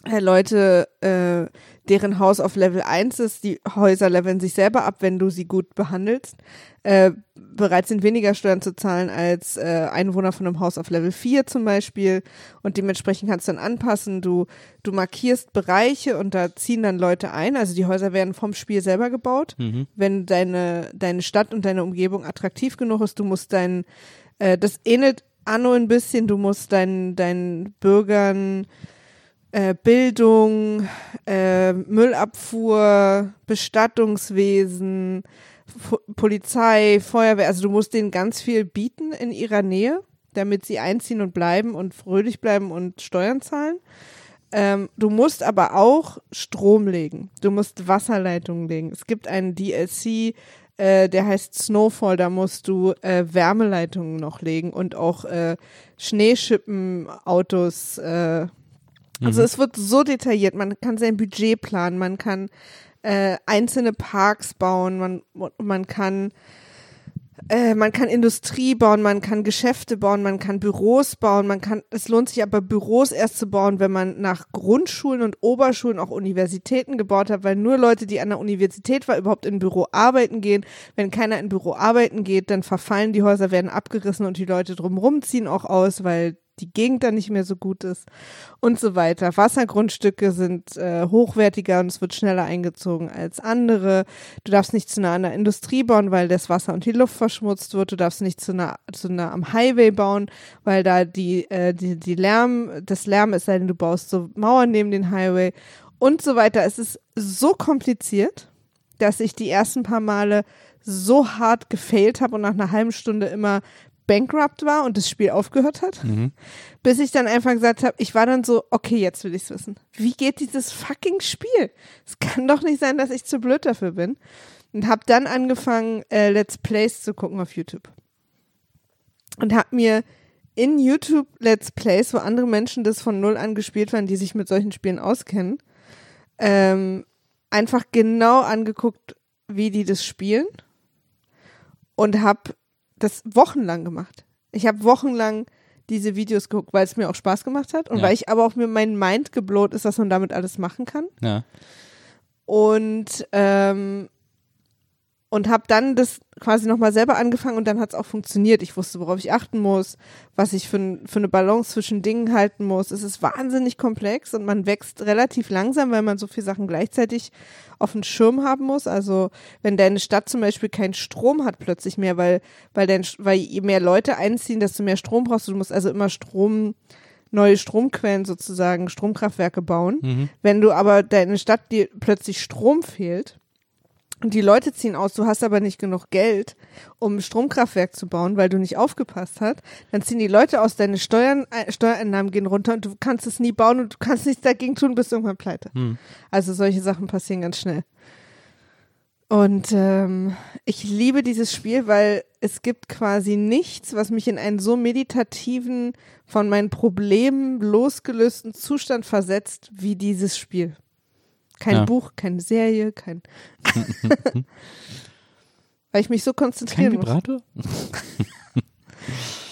Leute, äh, deren Haus auf Level 1 ist, die Häuser leveln sich selber ab, wenn du sie gut behandelst, äh, bereit sind, weniger Steuern zu zahlen als äh, Einwohner von einem Haus auf Level 4 zum Beispiel. Und dementsprechend kannst du dann anpassen. Du, du markierst Bereiche und da ziehen dann Leute ein. Also die Häuser werden vom Spiel selber gebaut. Wenn deine, deine Stadt und deine Umgebung attraktiv genug ist, du musst dein, äh, das ähnelt Anno ein bisschen, du musst deinen, deinen Bürgern äh, Bildung, äh, Müllabfuhr, Bestattungswesen, Fu- Polizei, Feuerwehr, also du musst denen ganz viel bieten in ihrer Nähe, damit sie einziehen und bleiben und fröhlich bleiben und Steuern zahlen. Ähm, du musst aber auch Strom legen. Du musst Wasserleitungen legen. Es gibt einen DLC, äh, der heißt Snowfall, da musst du äh, Wärmeleitungen noch legen und auch äh, Schneeschippen-Autos. Äh, also es wird so detailliert. Man kann sein Budget planen, man kann äh, einzelne Parks bauen, man, man kann äh, man kann Industrie bauen, man kann Geschäfte bauen, man kann Büros bauen, man kann, es lohnt sich aber Büros erst zu bauen, wenn man nach Grundschulen und Oberschulen auch Universitäten gebaut hat, weil nur Leute, die an der Universität war, überhaupt in ein Büro arbeiten gehen. Wenn keiner in ein Büro arbeiten geht, dann verfallen die Häuser, werden abgerissen und die Leute drumherum ziehen auch aus, weil die Gegend dann nicht mehr so gut ist und so weiter. Wassergrundstücke sind äh, hochwertiger und es wird schneller eingezogen als andere. Du darfst nicht zu nah an der Industrie bauen, weil das Wasser und die Luft verschmutzt wird. Du darfst nicht zu nah, zu nah am Highway bauen, weil da die, äh, die, die Lärm, das Lärm ist, denn du baust so Mauern neben den Highway und so weiter. Es ist so kompliziert, dass ich die ersten paar Male so hart gefailt habe und nach einer halben Stunde immer bankrupt war und das Spiel aufgehört hat. Mhm. Bis ich dann einfach gesagt habe, ich war dann so, okay, jetzt will ich's wissen. Wie geht dieses fucking Spiel? Es kann doch nicht sein, dass ich zu blöd dafür bin. Und habe dann angefangen, äh, Let's Plays zu gucken auf YouTube. Und habe mir in YouTube Let's Plays, wo andere Menschen das von null an gespielt waren, die sich mit solchen Spielen auskennen, ähm, einfach genau angeguckt, wie die das spielen und habe das wochenlang gemacht. Ich habe wochenlang diese Videos geguckt, weil es mir auch Spaß gemacht hat und Ja. weil ich aber auch mir mein Mind geblowt ist, was man damit alles machen kann Ja. und ähm, und habe dann das quasi nochmal selber angefangen und dann hat es auch funktioniert. Ich wusste, worauf ich achten muss, was ich für, für eine Balance zwischen Dingen halten muss. Es ist wahnsinnig komplex und man wächst relativ langsam, weil man so viele Sachen gleichzeitig auf dem Schirm haben muss. Also wenn deine Stadt zum Beispiel keinen Strom hat plötzlich mehr, weil, weil, dein, weil je mehr Leute einziehen, desto mehr Strom brauchst du. Du musst also immer Strom, neue Stromquellen sozusagen, Stromkraftwerke bauen. Mhm. Wenn du aber deine Stadt dir plötzlich Strom fehlt und die Leute ziehen aus, du hast aber nicht genug Geld, um ein Stromkraftwerk zu bauen, weil du nicht aufgepasst hast, dann ziehen die Leute aus, deine Steuern, äh, Steuereinnahmen gehen runter und du kannst es nie bauen und du kannst nichts dagegen tun, bist irgendwann pleite. Hm. Also solche Sachen passieren ganz schnell. Und ähm, ich liebe dieses Spiel, weil es gibt quasi nichts, was mich in einen so meditativen, von meinen Problemen losgelösten Zustand versetzt, wie dieses Spiel. Kein Ja. Buch, keine Serie, kein. weil ich mich so Kein konzentrieren muss. Vibrator?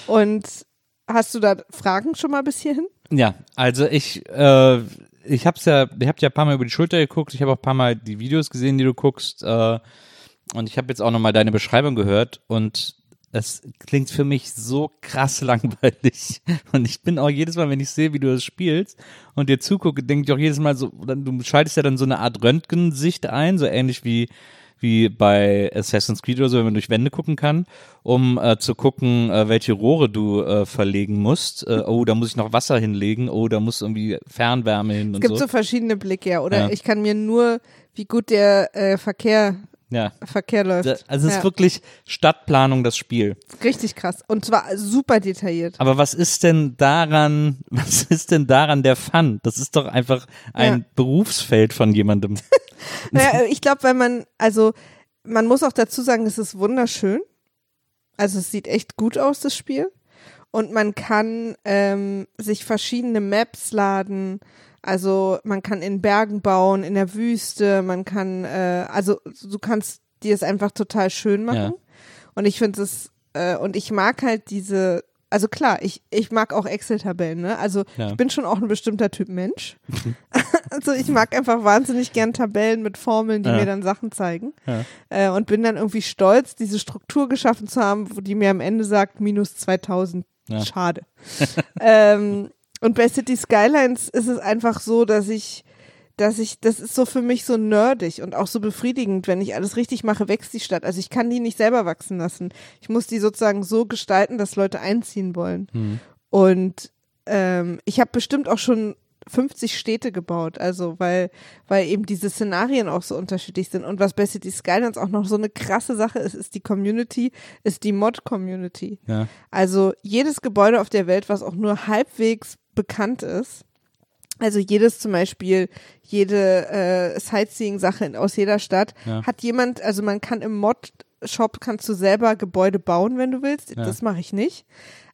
Und hast du da Fragen schon mal bis hierhin? Ja, also ich, äh, ich hab's ja, ihr habt ja ein paar Mal über die Schulter geguckt, ich habe auch ein paar Mal die Videos gesehen, die du guckst, äh, und ich habe jetzt auch nochmal deine Beschreibung gehört und es klingt für mich so krass langweilig. Und ich bin auch jedes Mal, wenn ich sehe, wie du das spielst und dir zugucke, denke ich auch jedes Mal so, du schaltest ja dann so eine Art Röntgensicht ein, so ähnlich wie wie bei Assassin's Creed oder so, wenn man durch Wände gucken kann, um äh, zu gucken, äh, welche Rohre du äh, verlegen musst. Äh, oh, da muss ich noch Wasser hinlegen. Oh, da muss irgendwie Fernwärme hin Es gibt so. so verschiedene Blicke, ja. Oder Ja. ich kann mir nur, wie gut der äh, Verkehr, ja. Verkehr läuft. Also es ja. ist wirklich Stadtplanung, das Spiel. Richtig krass. Und zwar super detailliert. Aber was ist denn daran, was ist denn daran der Fun? Das ist doch einfach ein Ja. Berufsfeld von jemandem. Naja, ich glaube, weil man, also man muss auch dazu sagen, es ist wunderschön. Also es sieht echt gut aus, das Spiel. Und man kann ähm, sich verschiedene Maps laden. Also man kann in Bergen bauen, in der Wüste. Man kann, äh, also du kannst dir es einfach total schön machen. Ja. Und ich finde es, äh, und ich mag halt diese, also klar, ich, ich mag auch Excel-Tabellen, ne? Also Ja. ich bin schon auch ein bestimmter Typ Mensch. also ich mag einfach wahnsinnig gern Tabellen mit Formeln, die Ja. mir dann Sachen zeigen. Ja. Äh, und bin dann irgendwie stolz, diese Struktur geschaffen zu haben, wo die mir am Ende sagt, minus 2000. Ja. Schade. ähm, und bei City Skylines ist es einfach so, dass ich dass ich, das ist so für mich so nerdig und auch so befriedigend, wenn ich alles richtig mache, wächst die Stadt. Also ich kann die nicht selber wachsen lassen. Ich muss die sozusagen so gestalten, dass Leute einziehen wollen. Hm. Und ähm, ich habe bestimmt auch schon 50 Städte gebaut, also weil, weil eben diese Szenarien auch so unterschiedlich sind. Und was bei City Skylines auch noch so eine krasse Sache ist, ist die Community, ist die Mod-Community. Ja. Also jedes Gebäude auf der Welt, was auch nur halbwegs bekannt ist, also jedes zum Beispiel, jede äh, Sightseeing-Sache aus jeder Stadt, Ja. hat jemand, also man kann im Mod-Shop kannst du selber Gebäude bauen, wenn du willst. Ja. Das mache ich nicht.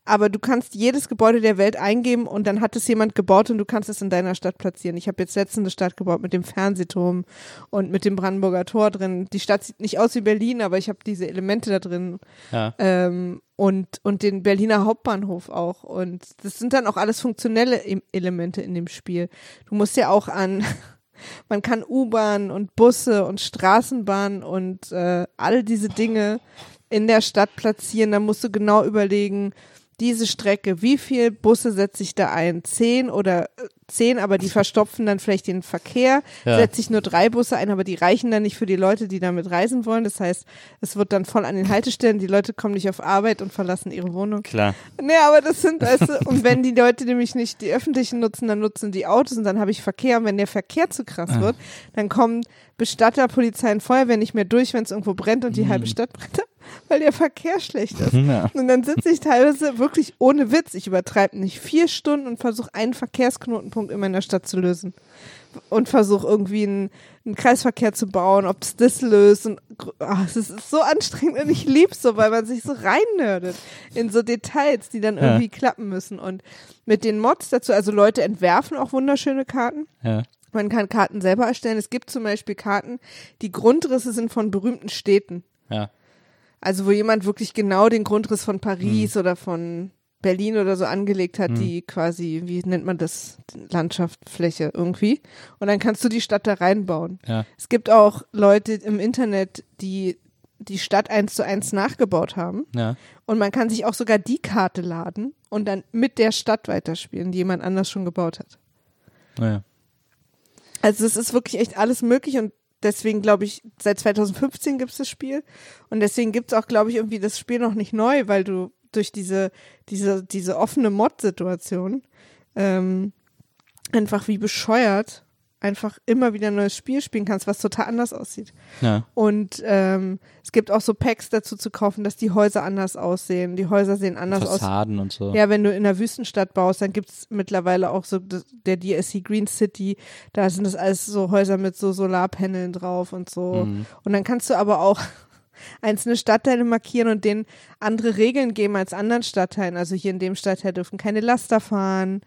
Aber du kannst jedes Gebäude der Welt eingeben und dann hat es jemand gebaut und du kannst es in deiner Stadt platzieren. Ich habe jetzt letztens eine Stadt gebaut mit dem Fernsehturm und mit dem Brandenburger Tor drin. Die Stadt sieht nicht aus wie Berlin, aber ich habe diese Elemente da drin Ja. ähm, und, und den Berliner Hauptbahnhof auch. Und das sind dann auch alles funktionelle E- Elemente in dem Spiel. Du musst ja auch an, man kann U-Bahn und Busse und Straßenbahn und äh, all diese Dinge in der Stadt platzieren. Da musst du genau überlegen, diese Strecke, wie viel Busse setze ich da ein? Zehn oder äh, zehn, aber die verstopfen dann vielleicht den Verkehr. Ja. Setze ich nur drei Busse ein, aber die reichen dann nicht für die Leute, die damit reisen wollen. Das heißt, es wird dann voll an den Haltestellen. Die Leute kommen nicht auf Arbeit und verlassen ihre Wohnung. Klar. Nee, aber das sind, weißt du, und wenn die Leute nämlich nicht die öffentlichen nutzen, dann nutzen die Autos und dann habe ich Verkehr. Und wenn der Verkehr zu krass wird, dann kommen Bestatter, Polizei und Feuerwehr nicht mehr durch, wenn es irgendwo brennt und die halbe Stadt brennt. Weil der Verkehr schlecht ist. Ja. Und dann sitze ich teilweise wirklich ohne Witz, ich übertreibe nicht, vier Stunden und versuche einen Verkehrsknotenpunkt in meiner Stadt zu lösen. Und versuche irgendwie einen, einen Kreisverkehr zu bauen, ob es das löst. Und ach, es ist so anstrengend und ich liebe so, weil man sich so reinnördet in so Details, die dann Ja. irgendwie klappen müssen. Und mit den Mods dazu, also Leute entwerfen auch wunderschöne Karten. Ja. Man kann Karten selber erstellen. Es gibt zum Beispiel Karten, die Grundrisse sind von berühmten Städten. Ja. Also wo jemand wirklich genau den Grundriss von Mhm. Paris oder von Berlin oder so angelegt hat, die quasi, wie nennt man das, Landschaft, Fläche irgendwie. Und dann kannst du die Stadt da reinbauen. Ja. Es gibt auch Leute im Internet, die die Stadt eins zu eins nachgebaut haben. Ja. Und man kann sich auch sogar die Karte laden und dann mit der Stadt weiterspielen, die jemand anders schon gebaut hat. Naja. Also es ist wirklich echt alles möglich und deswegen glaube ich, seit 2015 gibt es das Spiel. Und deswegen gibt es auch, glaube ich, irgendwie das Spiel noch nicht neu, weil du durch diese, diese, diese offene Mod-Situation ähm, einfach wie bescheuert einfach immer wieder ein neues Spiel spielen kannst, was total anders aussieht. Ja. Und ähm, es gibt auch so Packs dazu zu kaufen, dass die Häuser anders aussehen. Die Häuser sehen anders aus. Fassaden und so. Ja, wenn du in einer Wüstenstadt baust, dann gibt's mittlerweile auch so der DSC Green City, da sind das alles so Häuser mit so Solarpaneln drauf und so. Mhm. Und dann kannst du aber auch einzelne Stadtteile markieren und denen andere Regeln geben als anderen Stadtteilen. Also hier in dem Stadtteil dürfen keine Laster fahren,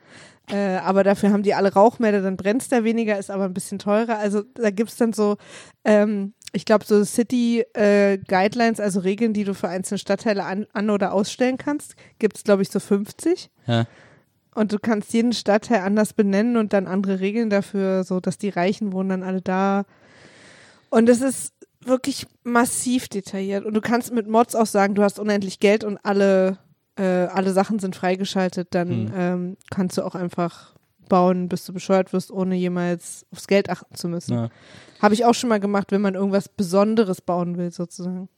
äh, aber dafür haben die alle Rauchmelder, dann brennt's da weniger, ist aber ein bisschen teurer. Also da gibt's dann so, ähm, ich glaube, so City äh, Guidelines, also Regeln, die du für einzelne Stadtteile an, an oder ausstellen kannst, gibt's glaube ich, so 50. Ja. Und du kannst jeden Stadtteil anders benennen und dann andere Regeln dafür, so dass die Reichen wohnen dann alle da. Und es ist wirklich massiv detailliert. Und du kannst mit Mods auch sagen, du hast unendlich Geld und alle, äh, alle Sachen sind freigeschaltet, dann Hm. ähm, kannst du auch einfach bauen, bis du bescheuert wirst, ohne jemals aufs Geld achten zu müssen. Ja. Habe ich auch schon mal gemacht, wenn man irgendwas Besonderes bauen will, sozusagen.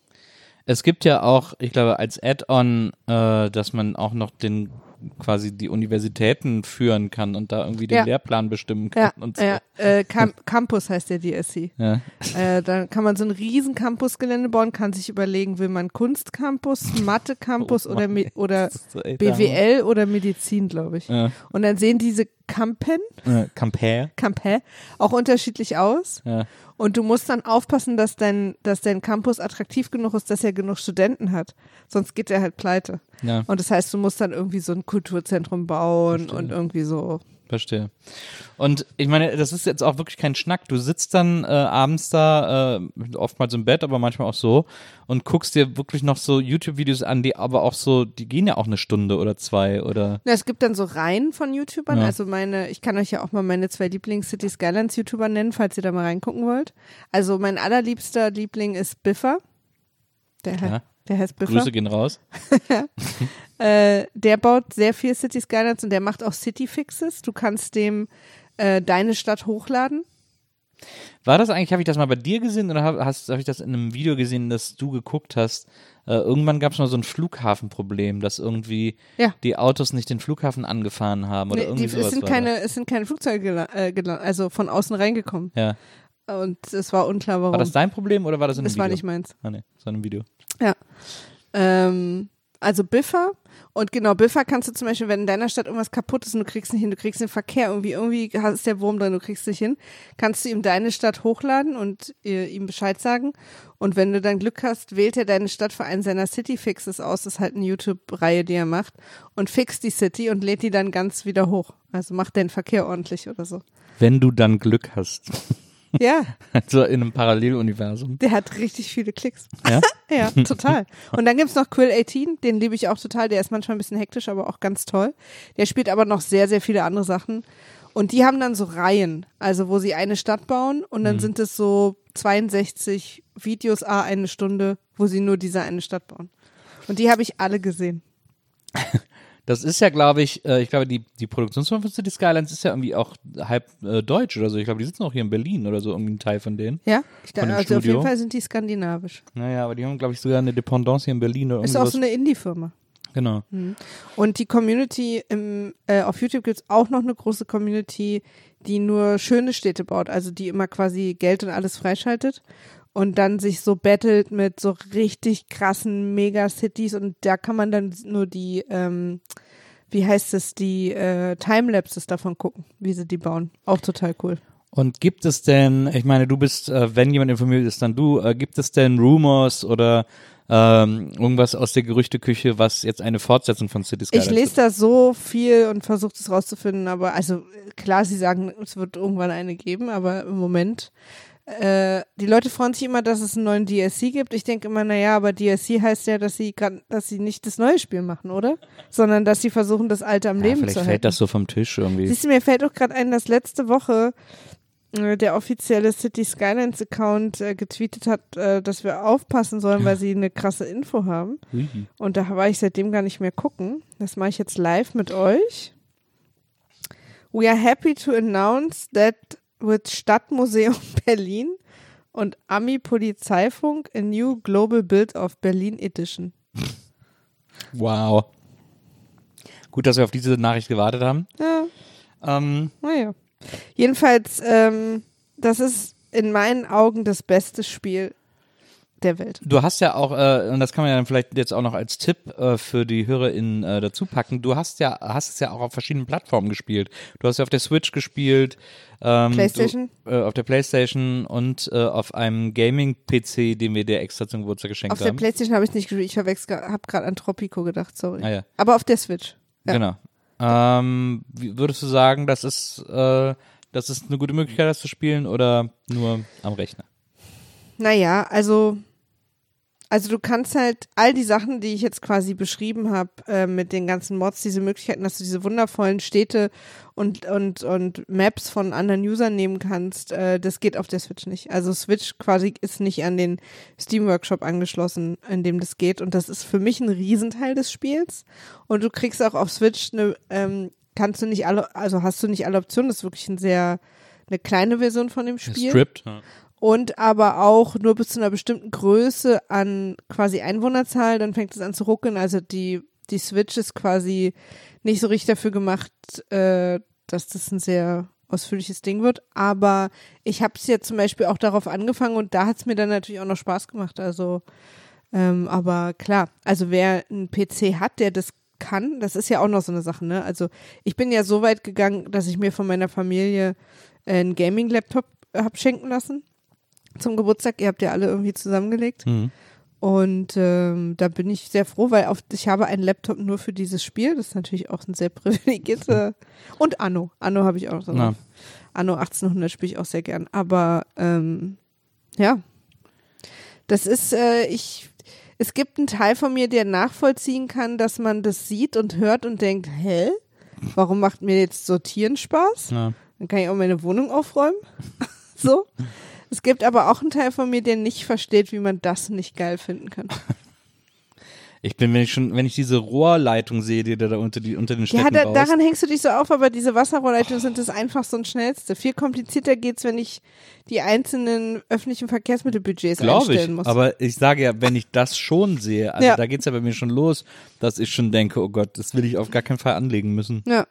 Es gibt ja auch, ich glaube, als Add-on, äh, dass man auch noch den quasi die Universitäten führen kann und da irgendwie den Ja. Lehrplan bestimmen kann Ja, und so. ja äh, Cam Campus heißt der DSC. Ja. Äh, dann kann man so ein riesen Campusgelände bauen, kann sich überlegen, will man Kunstcampus, Mathe-Campus Oh oder, Mann, oder BWL oder Medizin, glaube ich. Ja. Und dann sehen diese Campen, Äh, Compare. Campä, auch unterschiedlich aus. Ja. Und du musst dann aufpassen, dass dein, dass dein Campus attraktiv genug ist, dass er genug Studenten hat. Sonst geht er halt pleite. Ja, Und das heißt, du musst dann irgendwie so ein Kulturzentrum bauen Verstehe. und irgendwie so. Verstehe. Und ich meine, das ist jetzt auch wirklich kein Schnack. Du sitzt dann äh, abends da, äh, oftmals im Bett, aber manchmal auch so, und guckst dir wirklich noch so YouTube-Videos an, die aber auch so, die gehen ja auch eine Stunde oder zwei oder. Na, es gibt dann so Reihen von YouTubern. Ja. Also meine, ich kann euch ja auch mal meine zwei Lieblings-City Skylines YouTuber nennen, falls ihr da mal reingucken wollt. Also mein allerliebster Liebling ist Biffer. Der, Ja. Der heißt Biffer. Grüße gehen raus. Äh, der baut sehr viel City Skylines und der macht auch City Fixes. Du kannst dem äh, deine Stadt hochladen. War das eigentlich, habe ich das mal bei dir gesehen oder habe hab ich das in einem Video gesehen, das du geguckt hast? Äh, irgendwann gab es mal so ein Flughafenproblem, dass irgendwie Ja. die Autos nicht den Flughafen angefahren haben oder Nee, irgendwie die, sowas es, sind keine, es sind keine Flugzeuge äh, also von außen reingekommen. Ja. Und es war unklar, warum. War das dein Problem oder war das in einem das Video? war nicht meins. Ah, nee, das war in einem Video. Ja. Ähm, also Biffer. Und genau, Biffer kannst du zum Beispiel, wenn in deiner Stadt irgendwas kaputt ist und du kriegst nicht hin, du kriegst den Verkehr irgendwie, irgendwie ist der Wurm drin, du kriegst nicht hin, kannst du ihm deine Stadt hochladen und äh, ihm Bescheid sagen. Und wenn du dann Glück hast, wählt er deine Stadt für einen seiner City-Fixes aus. Das ist halt eine YouTube-Reihe, die er macht. Und fixt die City und lädt die dann ganz wieder hoch. Also macht den Verkehr ordentlich oder so. Wenn du dann Glück hast. Ja, Also in einem Paralleluniversum. der hat richtig viele Klicks. Ja? Ja, total. Und dann gibt's noch Quill 18, den liebe ich auch total. Der ist manchmal ein bisschen hektisch, aber auch ganz toll. Der spielt aber noch sehr, sehr viele andere Sachen. Und die haben dann so Reihen, also wo sie eine Stadt bauen und dann sind es so 62 Videos, a eine Stunde, wo sie nur diese eine Stadt bauen. Und die habe ich alle gesehen. Das ist ja, glaube ich, äh, ich glaube, die, die Produktionsfirma von City Skylines ist ja irgendwie auch halb äh, deutsch oder so. Ich glaube, die sitzen auch hier in Berlin oder so, irgendwie ein Teil von denen. Ja, ich dem also auf Studio? jeden Fall sind die skandinavisch. Naja, aber die haben, glaube ich, sogar eine Dependance hier in Berlin oder Ist auch so eine Indie-Firma. genau. Und die Community im, äh, auf YouTube gibt's auch noch eine große Community, die nur schöne Städte baut, also die immer quasi Geld und alles freischaltet. Und dann sich so battelt mit so richtig krassen Megacities und da kann man dann nur die, ähm, wie heißt es, die äh, Timelapses davon gucken, wie sie die bauen. Auch total cool. Und gibt es denn, ich meine, du bist, äh, wenn jemand informiert ist, dann du, äh, gibt es denn Rumors oder ähm, irgendwas aus der Gerüchteküche, was jetzt eine Fortsetzung von Cities Ich lese da so viel und versuche das rauszufinden, aber also klar, sie sagen, es wird irgendwann eine geben, aber im Moment äh, die Leute freuen sich immer, dass es einen neuen DLC gibt. Ich denke immer, naja, aber DLC heißt ja, dass sie grad, dass sie nicht das neue Spiel machen, oder? Sondern dass sie versuchen, das alte am ja, Leben vielleicht zu fällt halten. das so vom Tisch irgendwie. Siehst du, mir fällt auch gerade ein, dass letzte Woche äh, der offizielle City Skylines Account äh, getweetet hat, äh, dass wir aufpassen sollen, weil sie eine krasse Info haben. Ui. Und da war ich seitdem gar nicht mehr gucken. Das mache ich jetzt live mit euch. We are happy to announce that with Stadtmuseum Berlin und Ami Polizeifunk a new global build of Berlin Edition. Wow. Gut, dass wir auf diese Nachricht gewartet haben. Ja, Ähm, naja. Jedenfalls, ähm, das ist in meinen Augen das beste Spiel der Welt. du hast ja auch, äh, und das kann man ja dann vielleicht jetzt auch noch als Tipp äh, für die HörerInnen äh, dazu packen, du hast ja, hast es ja auch auf verschiedenen Plattformen gespielt. Du hast ja auf der Switch gespielt, ähm, PlayStation? Du, äh, auf der Playstation und äh, auf einem Gaming-PC, den wir dir extra zum Geburtstag geschenkt Auf der haben. Playstation habe ich nicht gespielt. Ich habe gerade an Tropico gedacht, sorry. Ah, ja. Aber auf der Switch. Ja. Genau. Ähm, würdest du sagen, das ist, äh, das ist eine gute Möglichkeit, das zu spielen oder nur am Rechner? Naja, also, also du kannst halt all die Sachen, die ich jetzt quasi beschrieben habe, äh, mit den ganzen Mods, diese Möglichkeiten, dass du diese wundervollen Städte und, und, und Maps von anderen Usern nehmen kannst, äh, das geht auf der Switch nicht. Also Switch quasi ist nicht an den Steam Workshop angeschlossen, in dem das geht. Und das ist für mich ein Riesenteil des Spiels. Und du kriegst auch auf Switch eine, ähm, kannst du nicht alle, also hast du nicht alle Optionen, das ist wirklich ein sehr, eine kleine Version von dem Spiel Stripped? Und aber auch nur bis zu einer bestimmten Größe an quasi Einwohnerzahl, dann fängt es an zu ruckeln. Also die, die Switch ist quasi nicht so richtig dafür gemacht, äh, dass das ein sehr ausführliches Ding wird. Aber ich habe es jetzt zum Beispiel auch darauf angefangen und da hat es mir dann natürlich auch noch Spaß gemacht. Also, ähm, aber klar, also wer einen PC hat, der das kann, das ist ja auch noch so eine Sache, ne? Also ich bin ja so weit gegangen, dass ich mir von meiner Familie äh, einen Gaming-Laptop habe schenken lassen zum Geburtstag. Ihr habt ja alle irgendwie zusammengelegt. Mhm. Und ähm, da bin ich sehr froh, weil auf, ich habe einen Laptop nur für dieses Spiel. Das ist natürlich auch ein sehr privilegierter. Und Anno. Anno habe ich auch so. Na. Anno 1800 spiele ich auch sehr gern. Aber ähm, ja, das ist, äh, ich, es gibt einen Teil von mir, der nachvollziehen kann, dass man das sieht und hört und denkt, hä? Warum macht mir jetzt Sortieren Spaß? Ja. Dann kann ich auch meine Wohnung aufräumen. so. Es gibt aber auch einen Teil von mir, der nicht versteht, wie man das nicht geil finden kann. Ich bin, wenn ich schon, wenn ich diese Rohrleitung sehe, die da unter, die, unter den Ja, Städten da, baust, daran hängst du dich so auf, aber diese Wasserrohrleitungen sind das einfachste und schnellste. Viel komplizierter geht's, wenn ich die einzelnen öffentlichen Verkehrsmittelbudgets glaube einstellen ich. muss. Aber ich sage ja, wenn ich das schon sehe, also Ja. da geht's ja bei mir schon los, dass ich schon denke, oh Gott, das will ich auf gar keinen Fall anlegen müssen. ja.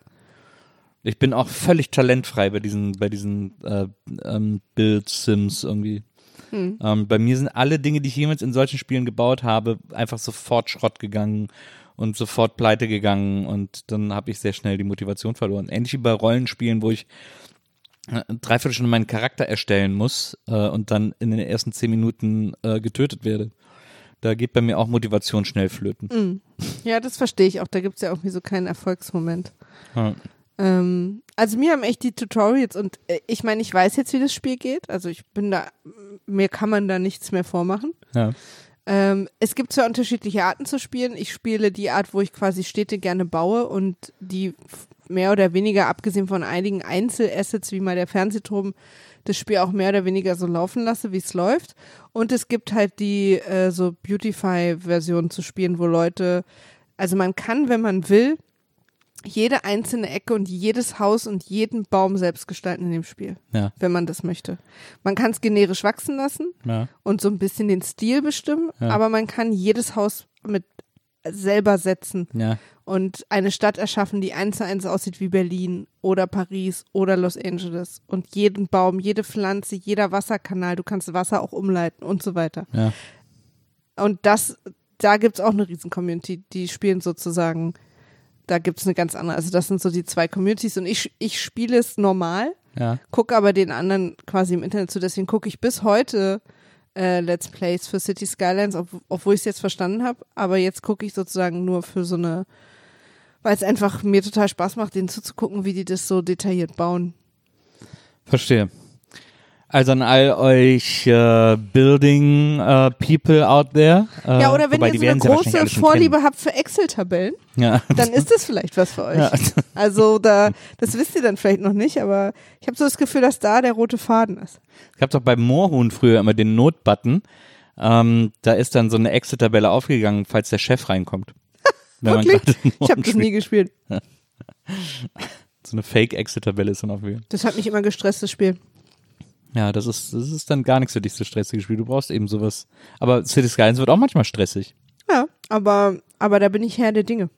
Ich bin auch völlig talentfrei bei diesen, bei diesen äh, ähm, Build-Sims irgendwie. Hm. Ähm, bei mir sind alle Dinge, die ich jemals in solchen Spielen gebaut habe, einfach sofort Schrott gegangen und sofort pleite gegangen und dann habe ich sehr schnell die Motivation verloren. Ähnlich wie bei Rollenspielen, wo ich äh, dreiviertel Stunde meinen Charakter erstellen muss äh, und dann in den ersten zehn Minuten äh, getötet werde. Da geht bei mir auch Motivation schnell flöten. Hm. Ja, das verstehe ich auch. Da gibt's ja irgendwie so keinen Erfolgsmoment. Ja. Ähm, also mir haben echt die Tutorials und äh, ich meine, ich weiß jetzt, wie das Spiel geht. Also ich bin da, mir kann man da nichts mehr vormachen. Ja. Ähm, es gibt zwei unterschiedliche Arten zu spielen. Ich spiele die Art, wo ich quasi Städte gerne baue und die mehr oder weniger, abgesehen von einigen Einzelassets, wie mal der Fernsehturm, das Spiel auch mehr oder weniger so laufen lasse, wie es läuft. Und es gibt halt die äh, so Beautify-Version zu spielen, wo Leute, also man kann, wenn man will, jede einzelne Ecke und jedes Haus und jeden Baum selbst gestalten in dem Spiel, Ja. wenn man das möchte. Man kann es generisch wachsen lassen Ja. und so ein bisschen den Stil bestimmen, Ja. aber man kann jedes Haus mit selber setzen und eine Stadt erschaffen, die eins zu eins aussieht wie Berlin oder Paris oder Los Angeles. Und jeden Baum, jede Pflanze, jeder Wasserkanal, du kannst Wasser auch umleiten und so weiter. Und das, da gibt's auch eine riesen Community, die spielen sozusagen, da gibt's eine ganz andere. Also das sind so die zwei Communities und ich, ich spiele es normal, Ja. gucke aber den anderen quasi im Internet zu. Deswegen gucke ich bis heute äh, Let's Plays für City Skylines, ob, obwohl ich es jetzt verstanden habe. Aber jetzt gucke ich sozusagen nur für so eine, weil es einfach mir total Spaß macht, denen zuzugucken, wie die das so detailliert bauen. Verstehe. Also an all euch äh, Building äh, People out there. Äh, ja, oder wenn ihr so eine große Vorliebe habt für Excel-Tabellen. Ja. dann ist das vielleicht was für euch. Ja. Also da, das wisst ihr dann vielleicht noch nicht, aber ich habe so das Gefühl, dass da der rote Faden ist. Ich habe doch beim Moorhuhn früher immer den Notbutton. Ähm, da ist dann so eine Exit-Tabelle aufgegangen, falls der Chef reinkommt. Wirklich? Ich habe das nie gespielt. So eine Fake-Exit-Tabelle ist dann aufgegangen. Das hat mich immer gestresst, das Spiel. Ja, das ist, das ist dann gar nichts für dich, so stressige Spiel. Du brauchst eben sowas. Aber City Skylines wird auch manchmal stressig. Ja, aber, aber da bin ich Herr der Dinge.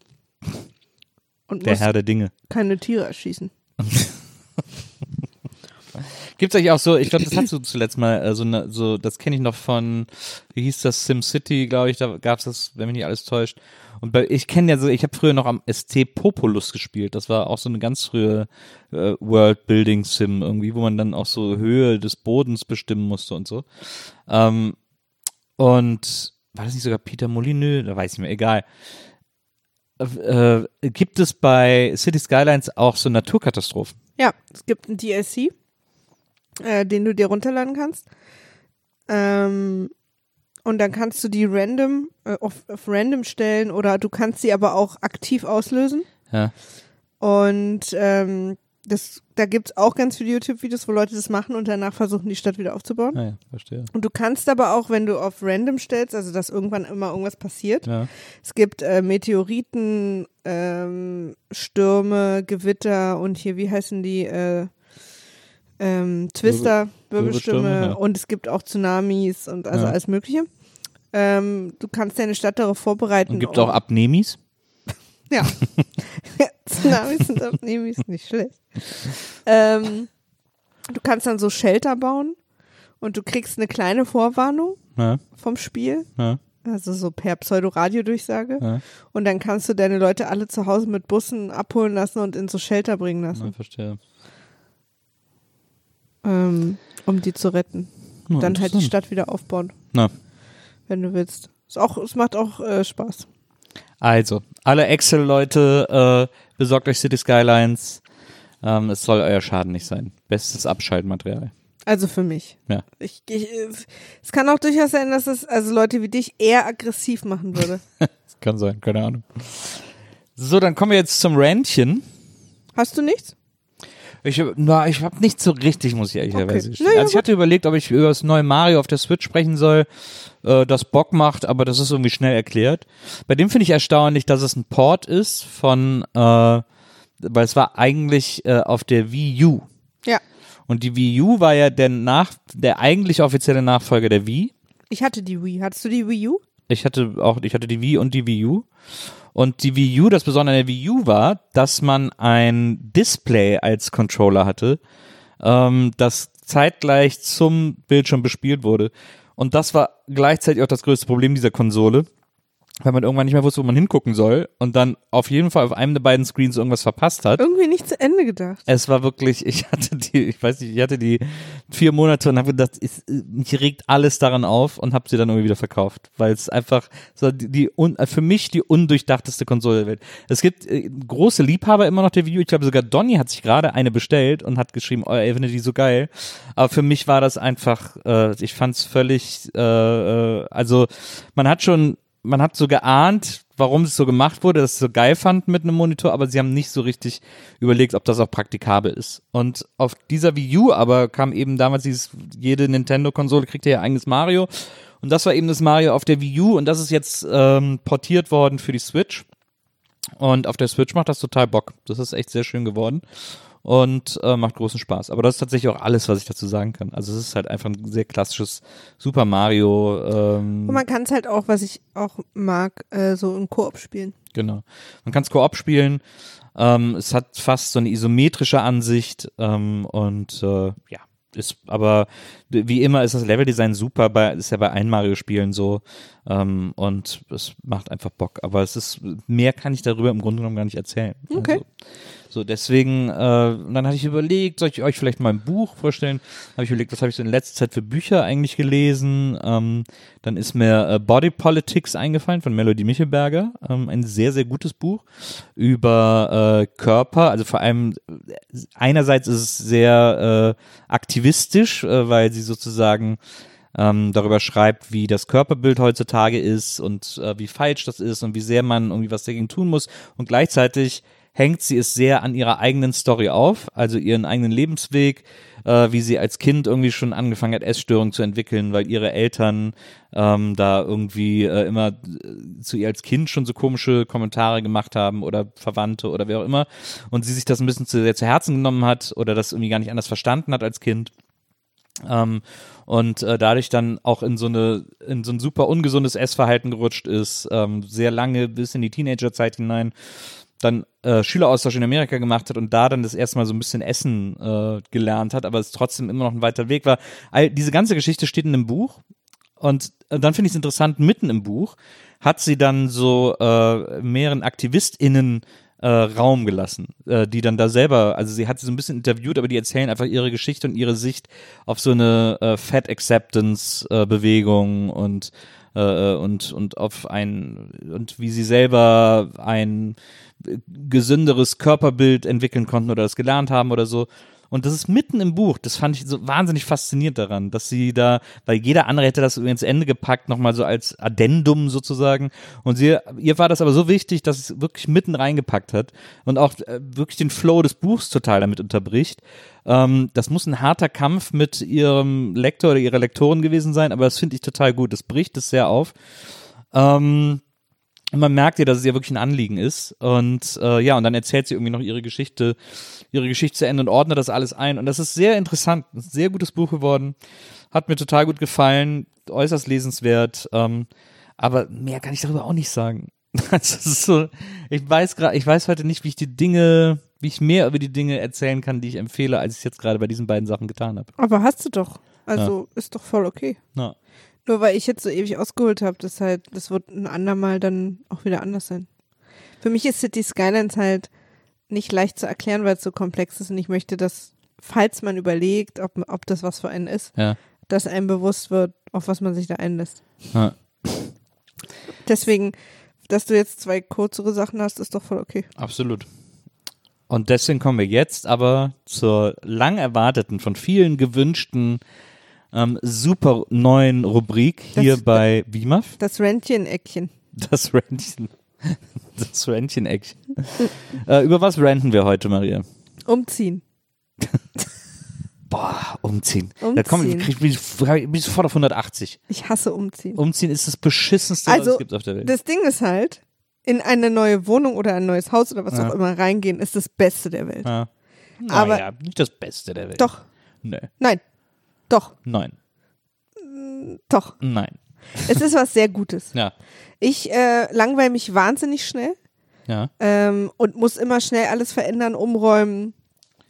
Und Der muss Herr der Dinge. keine Tiere erschießen. Gibt's euch auch so, ich glaube, das hast du zuletzt mal, äh, so, eine, so das kenne ich noch von, wie hieß das, SimCity, glaube ich, da gab's das, wenn mich nicht alles täuscht. Und bei, ich kenne ja so, ich habe früher noch am ST Populus gespielt. Das war auch so eine ganz frühe äh, World-Building-Sim irgendwie, wo man dann auch so Höhe des Bodens bestimmen musste und so. Ähm, und war das nicht sogar Peter Molyneux? Da weiß ich mir, egal. Äh, äh, gibt es bei City Skylines auch so Naturkatastrophen? Ja, es gibt einen DLC, äh, den du dir runterladen kannst. Ähm, und dann kannst du die random äh, auf, auf random stellen oder du kannst sie aber auch aktiv auslösen. Ja. Und ähm, das, da gibt's auch ganz viele YouTube-Videos, wo Leute das machen und danach versuchen, die Stadt wieder aufzubauen. Ah ja, verstehe. Und du kannst aber auch, wenn du auf random stellst, also dass irgendwann immer irgendwas passiert, Ja. es gibt äh, Meteoriten, ähm, Stürme, Gewitter und hier, wie heißen die, äh, ähm, Twister, Wirbelstürme, Wirbelstürme ja. und es gibt auch Tsunamis und also Ja. alles Mögliche. Ähm, du kannst deine Stadt darauf vorbereiten. Und gibt auch Abnemis? Ja. Tsunamis und Abnemis, nicht schlecht. Ähm, du kannst dann so Shelter bauen und du kriegst eine kleine Vorwarnung Ja, vom Spiel. ja, Also so per Pseudo-Radio-Durchsage. ja, Und dann kannst du deine Leute alle zu Hause mit Bussen abholen lassen und in so Shelter bringen lassen, verstehe. ähm, um die zu retten. Ja, dann halt die. Stadt wieder aufbauen, Na, wenn du willst. Ist auch, es macht auch äh, Spaß. also, alle Excel-Leute, äh, besorgt euch City Skylines. Ähm, es soll euer Schaden nicht sein. Bestes Abschaltmaterial. Also für mich. Ja. Ich, ich, es kann auch durchaus sein, dass es also Leute wie dich eher aggressiv machen würde. Das kann sein, keine Ahnung. So, dann kommen wir jetzt zum Rantchen. Hast du nichts? Ich, na, ich habe nicht so richtig, muss ich ehrlicherweise Okay. gestehen. Na ja, Also ich hatte überlegt, ob ich über das neue Mario auf der Switch sprechen soll, äh, das Bock macht, aber das ist irgendwie schnell erklärt. Bei dem finde ich erstaunlich, dass es ein Port ist von, äh, weil es war eigentlich äh, auf der Wii U. Ja. Und die Wii U war ja der nach, der eigentlich offizielle Nachfolger der Wii. Ich hatte die Wii. Hattest du die Wii U? Ich hatte auch, ich hatte die Wii und die Wii U. Und die Wii U, das Besondere an der Wii U war, dass man ein Display als Controller hatte, ähm, das zeitgleich zum Bildschirm bespielt wurde. Und das war gleichzeitig auch das größte Problem dieser Konsole, weil man irgendwann nicht mehr wusste, wo man hingucken soll und dann auf jeden Fall auf einem der beiden Screens irgendwas verpasst hat. Irgendwie nicht zu Ende gedacht. Es war wirklich, ich hatte die, ich weiß nicht, ich hatte die vier Monate und habe gedacht, es, mich regt alles daran auf und habe sie dann irgendwie wieder verkauft, weil es einfach so die, die un, für mich die undurchdachteste Konsole der Welt. Es gibt äh, große Liebhaber immer noch der Video. Ich glaube sogar Donny hat sich gerade eine bestellt und hat geschrieben, oh, er findet die so geil. Aber für mich war das einfach, äh, ich fand es völlig, äh, äh, also man hat schon man hat so geahnt, warum es so gemacht wurde, dass sie so geil fanden mit einem Monitor, aber sie haben nicht so richtig überlegt, ob das auch praktikabel ist. Und auf dieser Wii U aber kam eben damals dieses, jede Nintendo-Konsole kriegt ja eigenes Mario. Und das war eben das Mario auf der Wii U und das ist jetzt ähm, portiert worden für die Switch. Und auf der Switch macht das total Bock. Das ist echt sehr schön geworden. Und äh, macht großen Spaß. Aber das ist tatsächlich auch alles, was ich dazu sagen kann. Also es ist halt einfach ein sehr klassisches Super Mario. Ähm, Und man kann es halt auch, was ich auch mag, äh, so im Koop spielen. Genau. Man kann es Koop spielen. Ähm, es hat fast so eine isometrische Ansicht ähm, und äh, ja, ist aber wie immer ist das Leveldesign super, bei, ist ja bei allen Mario-Spielen so ähm, und es macht einfach Bock. Aber es ist mehr kann ich darüber im Grunde genommen gar nicht erzählen. Okay. Also, so deswegen, äh, und dann hatte ich überlegt, soll ich euch vielleicht mal ein Buch vorstellen? Habe ich überlegt, was habe ich so in letzter Zeit für Bücher eigentlich gelesen? Ähm, dann ist mir äh, Body Politics eingefallen von Melody Michelberger, ähm, ein sehr sehr gutes Buch über äh, Körper. Also vor allem äh, einerseits ist es sehr äh, aktivistisch, äh, weil sie sozusagen ähm, darüber schreibt, wie das Körperbild heutzutage ist und äh, wie falsch das ist und wie sehr man irgendwie was dagegen tun muss. Und gleichzeitig hängt sie es sehr an ihrer eigenen Story auf, also ihren eigenen Lebensweg, äh, wie sie als Kind irgendwie schon angefangen hat, Essstörungen zu entwickeln, weil ihre Eltern ähm, da irgendwie äh, immer äh, zu ihr als Kind schon so komische Kommentare gemacht haben oder Verwandte oder wer auch immer und sie sich das ein bisschen zu sehr zu Herzen genommen hat oder das irgendwie gar nicht anders verstanden hat als Kind. Ähm, und äh, dadurch dann auch in so eine in so ein super ungesundes Essverhalten gerutscht ist, ähm, sehr lange bis in die Teenagerzeit hinein, dann äh, Schüleraustausch in Amerika gemacht hat und da dann das erste Mal so ein bisschen Essen äh, gelernt hat, aber es trotzdem immer noch ein weiter Weg war. All, diese ganze Geschichte steht in einem Buch und äh, dann finde ich es interessant, mitten im Buch hat sie dann so äh, mehreren AktivistInnen äh, Raum gelassen, äh, die dann da selber, also sie hat sie so ein bisschen interviewt, aber die erzählen einfach ihre Geschichte und ihre Sicht auf so eine äh, Fat Acceptance äh, Bewegung und äh, und und auf ein und wie sie selber ein gesünderes Körperbild entwickeln konnten oder das gelernt haben oder so. Und das ist mitten im Buch. Das fand ich so wahnsinnig faszinierend daran, dass sie da, weil jeder andere hätte das ins Ende gepackt, nochmal so als Addendum sozusagen. Und sie, ihr war das aber so wichtig, dass es wirklich mitten reingepackt hat und auch äh, wirklich den Flow des Buchs total damit unterbricht. Ähm, das muss ein harter Kampf mit ihrem Lektor oder ihrer Lektorin gewesen sein, aber das finde ich total gut. Das bricht es sehr auf. Ähm, und man merkt ihr, dass es ihr wirklich ein Anliegen ist. Und äh, ja, und dann erzählt sie irgendwie noch ihre Geschichte, ihre Geschichte zu Ende und ordnet das alles ein. Und das ist sehr interessant. Ein sehr gutes Buch geworden. Hat mir total gut gefallen, äußerst lesenswert. Ähm, aber mehr kann ich darüber auch nicht sagen. Also, es ist so, ich weiß gerade, ich weiß heute nicht, wie ich die Dinge, wie ich mehr über die Dinge erzählen kann, die ich empfehle, als ich es jetzt gerade bei diesen beiden Sachen getan habe. Aber hast du doch. Also ist doch voll okay. Ja. Nur weil ich jetzt so ewig ausgeholt habe, das halt, das wird ein andermal dann auch wieder anders sein. Für mich ist City Skylines halt nicht leicht zu erklären, weil es so komplex ist und ich möchte, dass, falls man überlegt, ob, ob das was für einen ist, Ja. dass einem bewusst wird, auf was man sich da einlässt. Ja. Deswegen, dass du jetzt zwei kürzere Sachen hast, ist doch voll okay. Absolut. Und deswegen kommen wir jetzt aber zur lang erwarteten, von vielen gewünschten, ähm, super neuen Rubrik hier Das- bei BIMAF. Das Rentchen-Eckchen. Das Rentchen. Das Rentchen-Action. äh, über was renten wir heute, Maria? Umziehen. Boah, umziehen. Da komm, Umziehen. ich bin, ich bin sofort auf 180. Ich hasse Umziehen. Umziehen ist das beschissenste, was Also, es gibt auf der Welt. Das Ding ist halt, in eine neue Wohnung oder ein neues Haus oder was Ja. auch immer reingehen, ist das Beste der Welt. ja. aber- naja, nicht das Beste der Welt. Doch, Nee. nein, doch, Nein. doch. Nein. Es ist was sehr Gutes. Ja. Ich äh, langweile mich wahnsinnig schnell Ja. ähm, und muss immer schnell alles verändern, umräumen.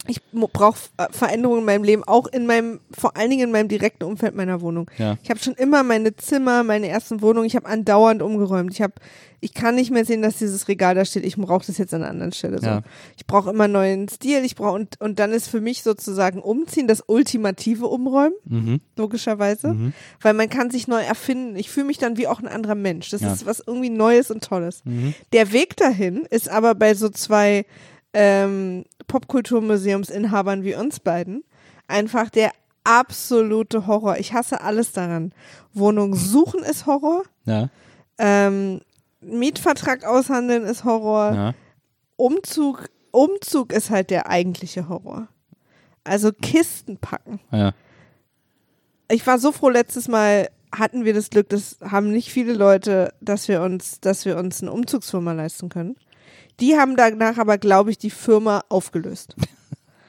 Ich brauche Veränderungen in meinem Leben, auch in meinem, vor allen Dingen in meinem direkten Umfeld meiner Wohnung. Ja. Ich habe schon immer meine Zimmer, meine ersten Wohnungen, ich habe andauernd umgeräumt. Ich habe, ich kann nicht mehr sehen, dass dieses Regal da steht. Ich brauche das jetzt an einer anderen Stelle. So. Ja. Ich brauche immer neuen Stil. Ich brauche und und dann ist für mich sozusagen Umziehen das ultimative Umräumen, Mhm. logischerweise, weil man kann sich neu erfinden. Ich fühle mich dann wie auch ein anderer Mensch. Das Ja. ist was irgendwie Neues und Tolles. Mhm. Der Weg dahin ist aber bei so zwei ähm, Popkulturmuseumsinhabern wie uns beiden einfach der absolute Horror. Ich hasse alles daran. Wohnung suchen ist Horror. Ja. Ähm, Mietvertrag aushandeln ist Horror. Ja. Umzug, Umzug ist halt der eigentliche Horror. Also Kisten packen. Ja. Ich war so froh, letztes Mal hatten wir das Glück, das haben nicht viele Leute, dass wir uns, dass wir uns eine Umzugsfirma leisten können. Die haben danach aber, glaube ich, die Firma aufgelöst.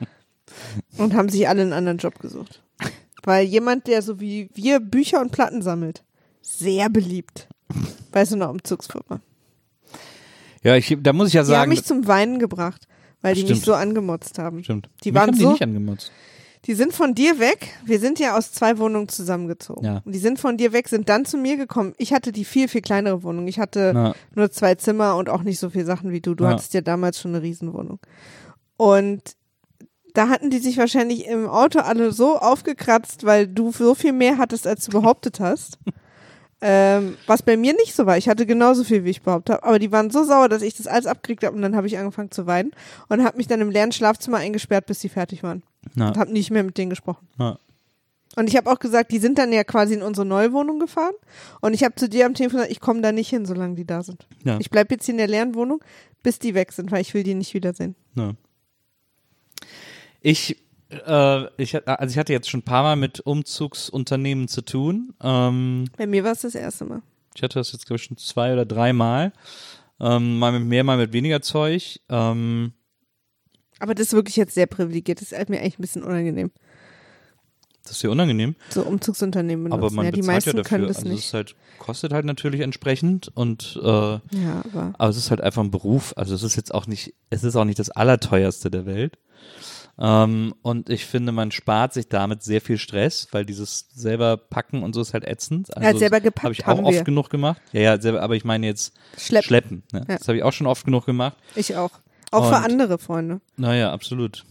und haben sich alle einen anderen Job gesucht. Weil jemand, der so wie wir Bücher und Platten sammelt, sehr beliebt bei so einer Umzugsfirma. Ja, ich, da muss ich ja Die haben sagen, mich zum Weinen gebracht, weil die mich Stimmt. so angemotzt haben. stimmt. die Mich waren haben die so- nicht angemotzt. Die sind von dir weg. Wir sind ja aus zwei Wohnungen zusammengezogen. Ja. Und die sind von dir weg, sind dann zu mir gekommen. Ich hatte die viel, viel kleinere Wohnung. Ich hatte Na, nur zwei Zimmer und auch nicht so viel Sachen wie du. Du Ja. hattest ja damals schon eine Riesenwohnung. Und da hatten die sich wahrscheinlich im Auto alle so aufgekratzt, weil du so viel mehr hattest, als du behauptet hast. ähm, was bei mir nicht so war. Ich hatte genauso viel, wie ich behauptet habe. Aber die waren so sauer, dass ich das alles abgekriegt habe und dann habe ich angefangen zu weinen und habe mich dann im leeren Schlafzimmer eingesperrt, bis die fertig waren. Na, habe nicht mehr mit denen gesprochen. na. Und ich habe auch gesagt, die sind dann ja quasi in unsere neue Wohnung gefahren. Und ich habe zu dir am Telefon gesagt, ich komme da nicht hin, solange die da sind. Ja. Ich bleib jetzt hier in der leeren Wohnung, bis die weg sind, weil ich will die nicht wiedersehen. Ja. Ich, äh, ich, also ich hatte jetzt schon ein paar Mal mit Umzugsunternehmen zu tun. Ähm, Bei mir war es das erste Mal. ich hatte das jetzt, glaube ich, schon zwei oder drei Mal. Ähm, mal mit mehr, mal mit weniger Zeug. Ähm, Aber das ist wirklich jetzt sehr privilegiert. Das ist halt mir eigentlich ein bisschen unangenehm. das ist ja unangenehm. So Umzugsunternehmen benutzen. Aber man ja, die bezahlt meisten ja dafür. können das also es nicht. ist halt, kostet halt natürlich entsprechend und äh, Ja, aber Aber es ist halt einfach ein Beruf. Also es ist jetzt auch nicht, es ist auch nicht das Allerteuerste der Welt. Ähm, und ich finde, man spart sich damit sehr viel Stress, weil dieses selber packen und so ist halt ätzend. Also Ja, selber gepackt Habe ich auch oft wir. genug gemacht. Ja, ja, selber, aber ich meine jetzt Schleppen. schleppen. ne? Ja. Das habe ich auch schon oft genug gemacht. ich auch. Auch für Und- andere Freunde. Naja, absolut.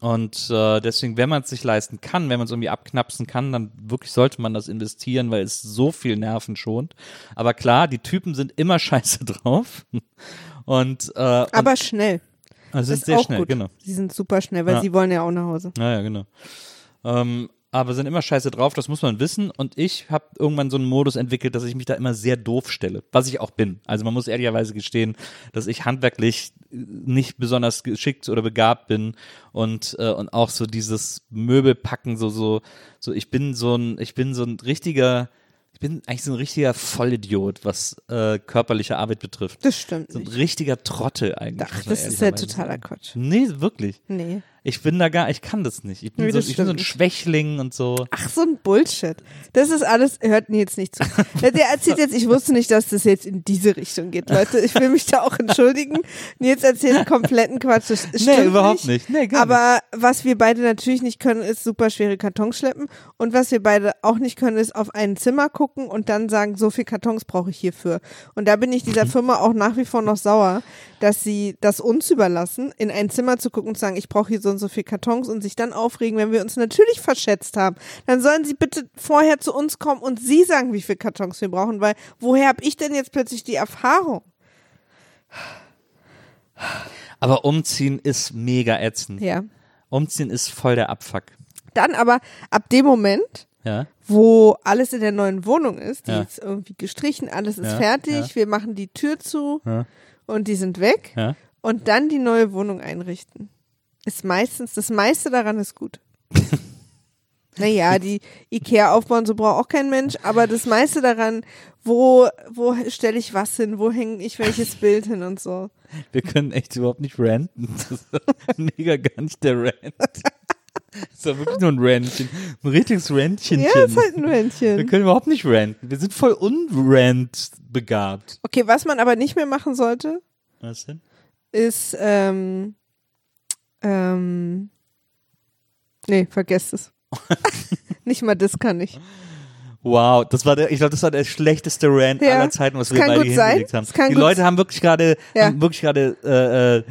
Und äh, deswegen, wenn man es sich leisten kann, wenn man es irgendwie abknapsen kann, dann wirklich sollte man das investieren, weil es so viel Nerven schont. Aber klar, die Typen sind immer scheiße drauf. Und, äh, und Aber schnell. also sind sehr schnell, gut. genau. Sie sind super schnell, weil Ja. sie wollen ja auch nach Hause. Ja, ja, genau. Ähm, aber sind immer scheiße drauf, das muss man wissen. Und ich habe irgendwann so einen Modus entwickelt, dass ich mich da immer sehr doof stelle, was ich auch bin. Also man muss ehrlicherweise gestehen, dass ich handwerklich äh, nicht besonders geschickt oder begabt bin und äh, und auch so dieses Möbelpacken so so so ich bin so ein ich bin so ein richtiger ich bin eigentlich so ein richtiger Vollidiot, was äh, körperliche Arbeit betrifft. Das stimmt So ein nicht. richtiger Trottel eigentlich. Ach, das ist ja totaler. Quatsch. Nee, wirklich. Nee. Ich bin da gar, ich kann das nicht. Ich bin, Nee, so, ich bin so ein. Schwächling und so. Ach, so ein Bullshit. Das ist alles, hört mir jetzt nicht zu. Der erzählt jetzt, ich wusste nicht, dass das jetzt in diese Richtung geht, Leute. Ich will mich da auch entschuldigen. Nils erzählt kompletten Quatsch. Das stimmt nee, überhaupt nicht. Nee, gar nicht. Aber was wir beide natürlich nicht können, ist super schwere Kartons schleppen. Und was wir beide auch nicht können, ist auf ein Zimmer gucken und dann sagen, so viel Kartons brauche ich hierfür. Und da bin ich dieser Firma auch nach wie vor noch sauer, dass sie das uns überlassen, in ein Zimmer zu gucken und zu sagen, ich brauche hier so und so viel Kartons und sich dann aufregen, wenn wir uns natürlich verschätzt haben. Dann sollen sie bitte vorher zu uns kommen und sie sagen, wie viel Kartons wir brauchen, weil woher habe ich denn jetzt plötzlich die Erfahrung? Aber umziehen ist mega ätzend. Ja. Umziehen ist voll der Abfuck. Dann aber ab dem Moment, Ja. wo alles in der neuen Wohnung ist, die Ja. ist irgendwie gestrichen, alles ist Ja, fertig, wir machen die Tür zu. Und die sind weg Ja. und dann die neue Wohnung einrichten. Ist meistens, das meiste daran ist gut. naja, die Ikea aufbauen, so braucht auch kein Mensch, aber das meiste daran, wo, wo stelle ich was hin, wo hänge ich welches Bild hin und so. Wir können echt überhaupt nicht ranten. Das ist mega gar nicht der Rant. Das ist ja wirklich nur ein Rantchen. Ein richtiges Rantchen. Ja, ist halt ein Wir Männchen. können überhaupt nicht ranten. Wir sind voll unrant begabt. Okay, was man aber nicht mehr machen sollte, Was denn? ist, ähm, ähm, nee, vergesst es. nicht mal das kann ich. Wow, das war der, ich glaube, das war der schlechteste Rant Ja, aller Zeiten, was wir beide hingelegt haben. Die Leute haben wirklich gerade, Ja. haben wirklich gerade äh, äh,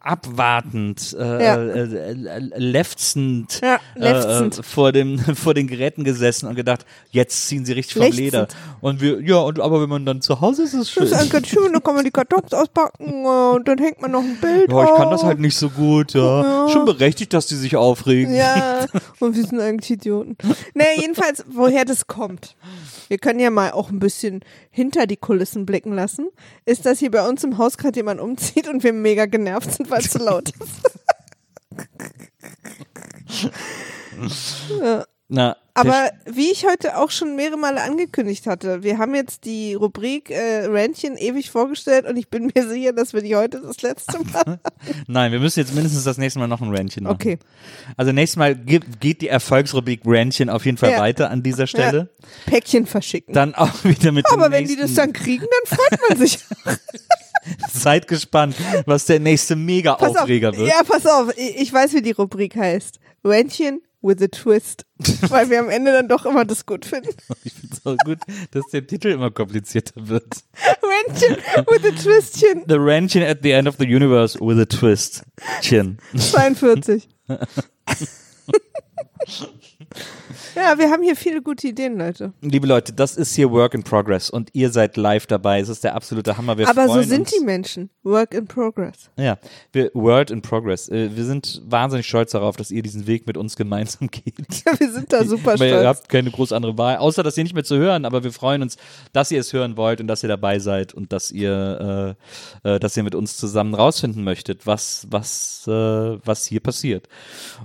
abwartend, äh, Ja. äh, äh, lefzend, Ja, lefzend. Äh, äh, vor dem vor den Geräten gesessen und gedacht, jetzt ziehen sie richtig vom. Leder. Und wir, ja, und aber wenn man dann zu Hause ist, ist es schön. Das ist ein ganz schön, dann kann man die Kartons auspacken äh, und dann hängt man noch ein Bild Ja, ich kann das halt nicht so gut, ja. Ja. Schon berechtigt, dass die sich aufregen. Ja, und wir sind eigentlich Idioten. Naja, jedenfalls, woher das kommt. Wir können ja mal auch ein bisschen hinter die Kulissen blicken lassen. Ist, dass hier bei uns im Haus gerade jemand umzieht und wir mega genervt sind, weil es zu laut ist. ja. Na, Aber wie ich heute auch schon mehrere Male angekündigt hatte, wir haben jetzt die Rubrik äh, Rantchen ewig vorgestellt und ich bin mir sicher, dass wir die heute das letzte Mal. nein, wir müssen jetzt mindestens das nächste Mal noch ein Rantchen machen. Okay. Also nächstes Mal geht, geht die Erfolgsrubrik Rantchen auf jeden Fall Ja. weiter an dieser Stelle. Päckchen verschicken. Dann auch wieder mit Aber wenn die das dann kriegen, dann freut man sich. Seid gespannt, was der nächste. Mega-Aufreger wird. Ja, pass auf. Ich weiß, wie die Rubrik heißt. Rantchen with a twist. Weil wir am Ende dann doch immer das gut finden. Ich finde es auch gut, dass der Titel immer komplizierter wird. Rantchen with a twistchen. The Rantchen at the end of the universe with a twist. Chin. 42. ja, wir haben hier viele gute Ideen, Leute. Liebe Leute, das ist hier Work in Progress und ihr seid live dabei. Es ist der absolute Hammer. Wir Aber so sind uns. die Menschen. Work in progress. Ja, wir, World in Progress. Äh, Wir sind wahnsinnig stolz darauf, dass ihr diesen Weg mit uns gemeinsam geht. wir sind da super Weil Ihr stolz. habt keine groß andere Wahl, außer dass ihr nicht mehr zu hören, aber wir freuen uns, dass ihr es hören wollt und dass ihr dabei seid und dass ihr, äh, äh, dass ihr mit uns zusammen rausfinden möchtet, was, was, äh, was hier passiert.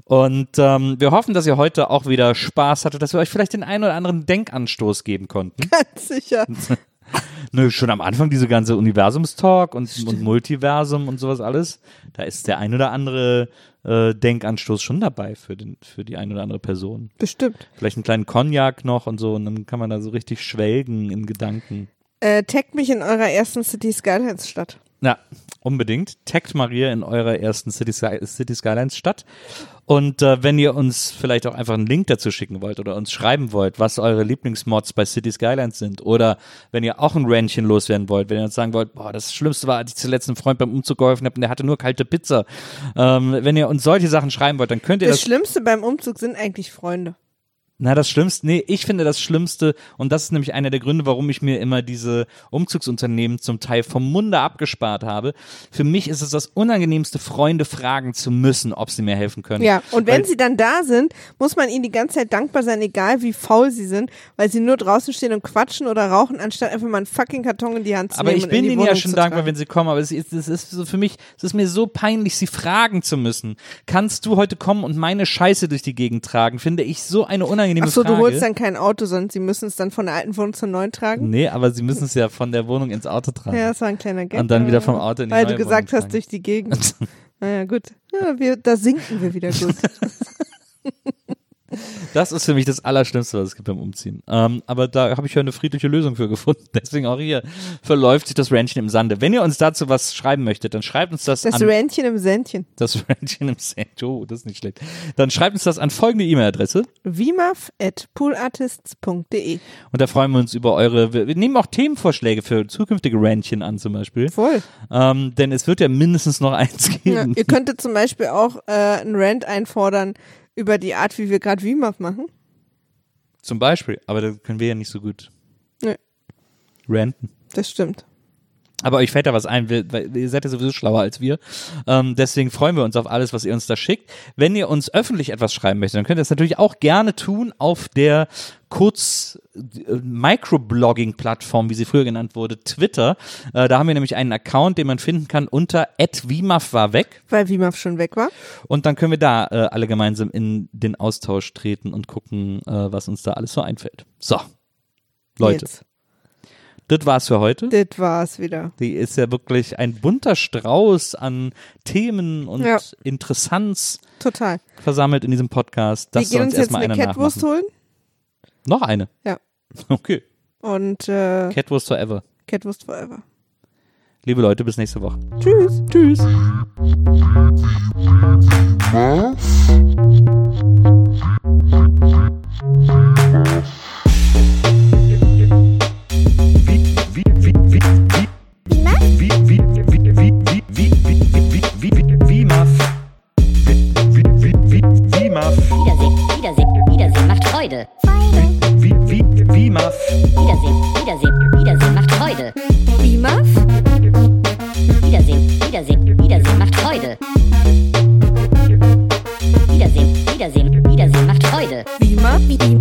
Und ähm, wir hoffen, dass ihr heute auch wieder Spaß hattet, dass wir euch vielleicht den einen oder anderen Denkanstoß geben konnten. Ganz sicher. Nö, schon am Anfang diese ganze Universumstalk und, und Multiversum und sowas alles, da ist der ein oder andere äh, Denkanstoß schon dabei für, den, für die ein oder andere Person. Bestimmt. Vielleicht einen kleinen Cognac noch und so und dann kann man da so richtig schwelgen in Gedanken. Äh, taggt mich in eurer ersten City Skylines Stadt. Ja, unbedingt. Taggt Maria in eurer ersten City, City Skylines Stadt. Und äh, wenn ihr uns vielleicht auch einfach einen Link dazu schicken wollt oder uns schreiben wollt, was eure Lieblingsmods bei City Skylines sind oder wenn ihr auch ein Rantchen loswerden wollt, wenn ihr uns sagen wollt, boah, das Schlimmste war, als ich zuletzt einem Freund beim Umzug geholfen habe und der hatte nur kalte Pizza. Ähm, wenn ihr uns solche Sachen schreiben wollt, dann könnt ihr Das das Schlimmste beim Umzug sind eigentlich Freunde. Na, das Schlimmste, nee, ich finde das Schlimmste, und das ist nämlich einer der Gründe, warum ich mir immer diese Umzugsunternehmen zum Teil vom Munde abgespart habe. Für mich ist es das Unangenehmste, Freunde fragen zu müssen, ob sie mir helfen können. Ja, und wenn Weil- sie dann da sind, muss man ihnen die ganze Zeit dankbar sein, egal wie faul sie sind, weil sie nur draußen stehen und quatschen oder rauchen, anstatt einfach mal einen fucking Karton in die Hand zu Aber nehmen. ich und in bin ihnen ja schon dankbar, tragen. wenn sie kommen, aber es ist, es ist so für mich, es ist mir so peinlich, sie fragen zu müssen. Kannst du heute kommen und meine Scheiße durch die Gegend tragen? Finde ich so eine unangenehme Ach so, Frage. du holst dann kein Auto, sondern sie müssen es dann von der alten Wohnung zur neuen tragen? nee, aber sie müssen es ja von der Wohnung ins Auto tragen. Ja, das war ein kleiner Gag. Und dann wieder vom Auto in die Weil neue du gesagt Wohnung hast, tragen. durch die Gegend. naja, gut. Ja, wir, da sinken wir wieder gut. Das ist für mich das Allerschlimmste, was es gibt beim Umziehen. Ähm, aber da habe ich ja eine friedliche Lösung für gefunden. Deswegen auch hier verläuft sich das Ranchen im Sande. Wenn ihr uns dazu was schreiben möchtet, dann schreibt uns das, Das an Rändchen im Sändchen. das Ranchen im Sand. Oh, das ist nicht schlecht. Dann schreibt uns das an folgende E-Mail-Adresse. Vimaf at poolartists.de. Und da freuen wir uns über eure. Wir, nehmen auch Themenvorschläge für zukünftige Ranchen an, zum Beispiel. Voll. Ähm, denn es wird ja mindestens noch eins Ja, geben. ihr könntet zum Beispiel auch äh, einen Rant einfordern über die Art, wie wir gerade Vimaf machen. Zum Beispiel. Aber da können wir ja nicht so gut Nee. ranten. Das stimmt. Aber euch fällt da was ein, weil ihr seid ja sowieso schlauer als wir. Ähm, deswegen freuen wir uns auf alles, was ihr uns da schickt. Wenn ihr uns öffentlich etwas schreiben möchtet, dann könnt ihr das natürlich auch gerne tun auf der kurz äh, Microblogging-Plattform, wie sie früher genannt wurde, Twitter. Äh, da haben wir nämlich einen Account, den man finden kann unter @wimaf war weg. Weil Vimaf schon weg war. Und dann können wir da äh, alle gemeinsam in den Austausch treten und gucken, äh, was uns da alles so einfällt. So, Leute, Jetzt. Das war's für heute. Das war's wieder. Die ist ja wirklich ein bunter Strauß an Themen und Ja. Interessanz Total. versammelt in diesem Podcast. Das wir gehen uns uns jetzt eine einer Catwurst nachmachen. holen. Noch eine? Ja. Okay. Und äh, Catwurst forever. Catwurst forever. Liebe Leute, bis nächste Woche. Tschüss. Tschüss. Wiedersehen, Wiedersehen macht Freude. Wiedersehen, Wiedersehen, Wiedersehen macht Freude. Vimaf? Wiedersehen, Wiedersehen, Wiedersehen macht Freude. Wiedersehen, Wiedersehen, Wiedersehen macht Freude. Vimaf? Wiedersehen, Wiedersehen, Wiedersehen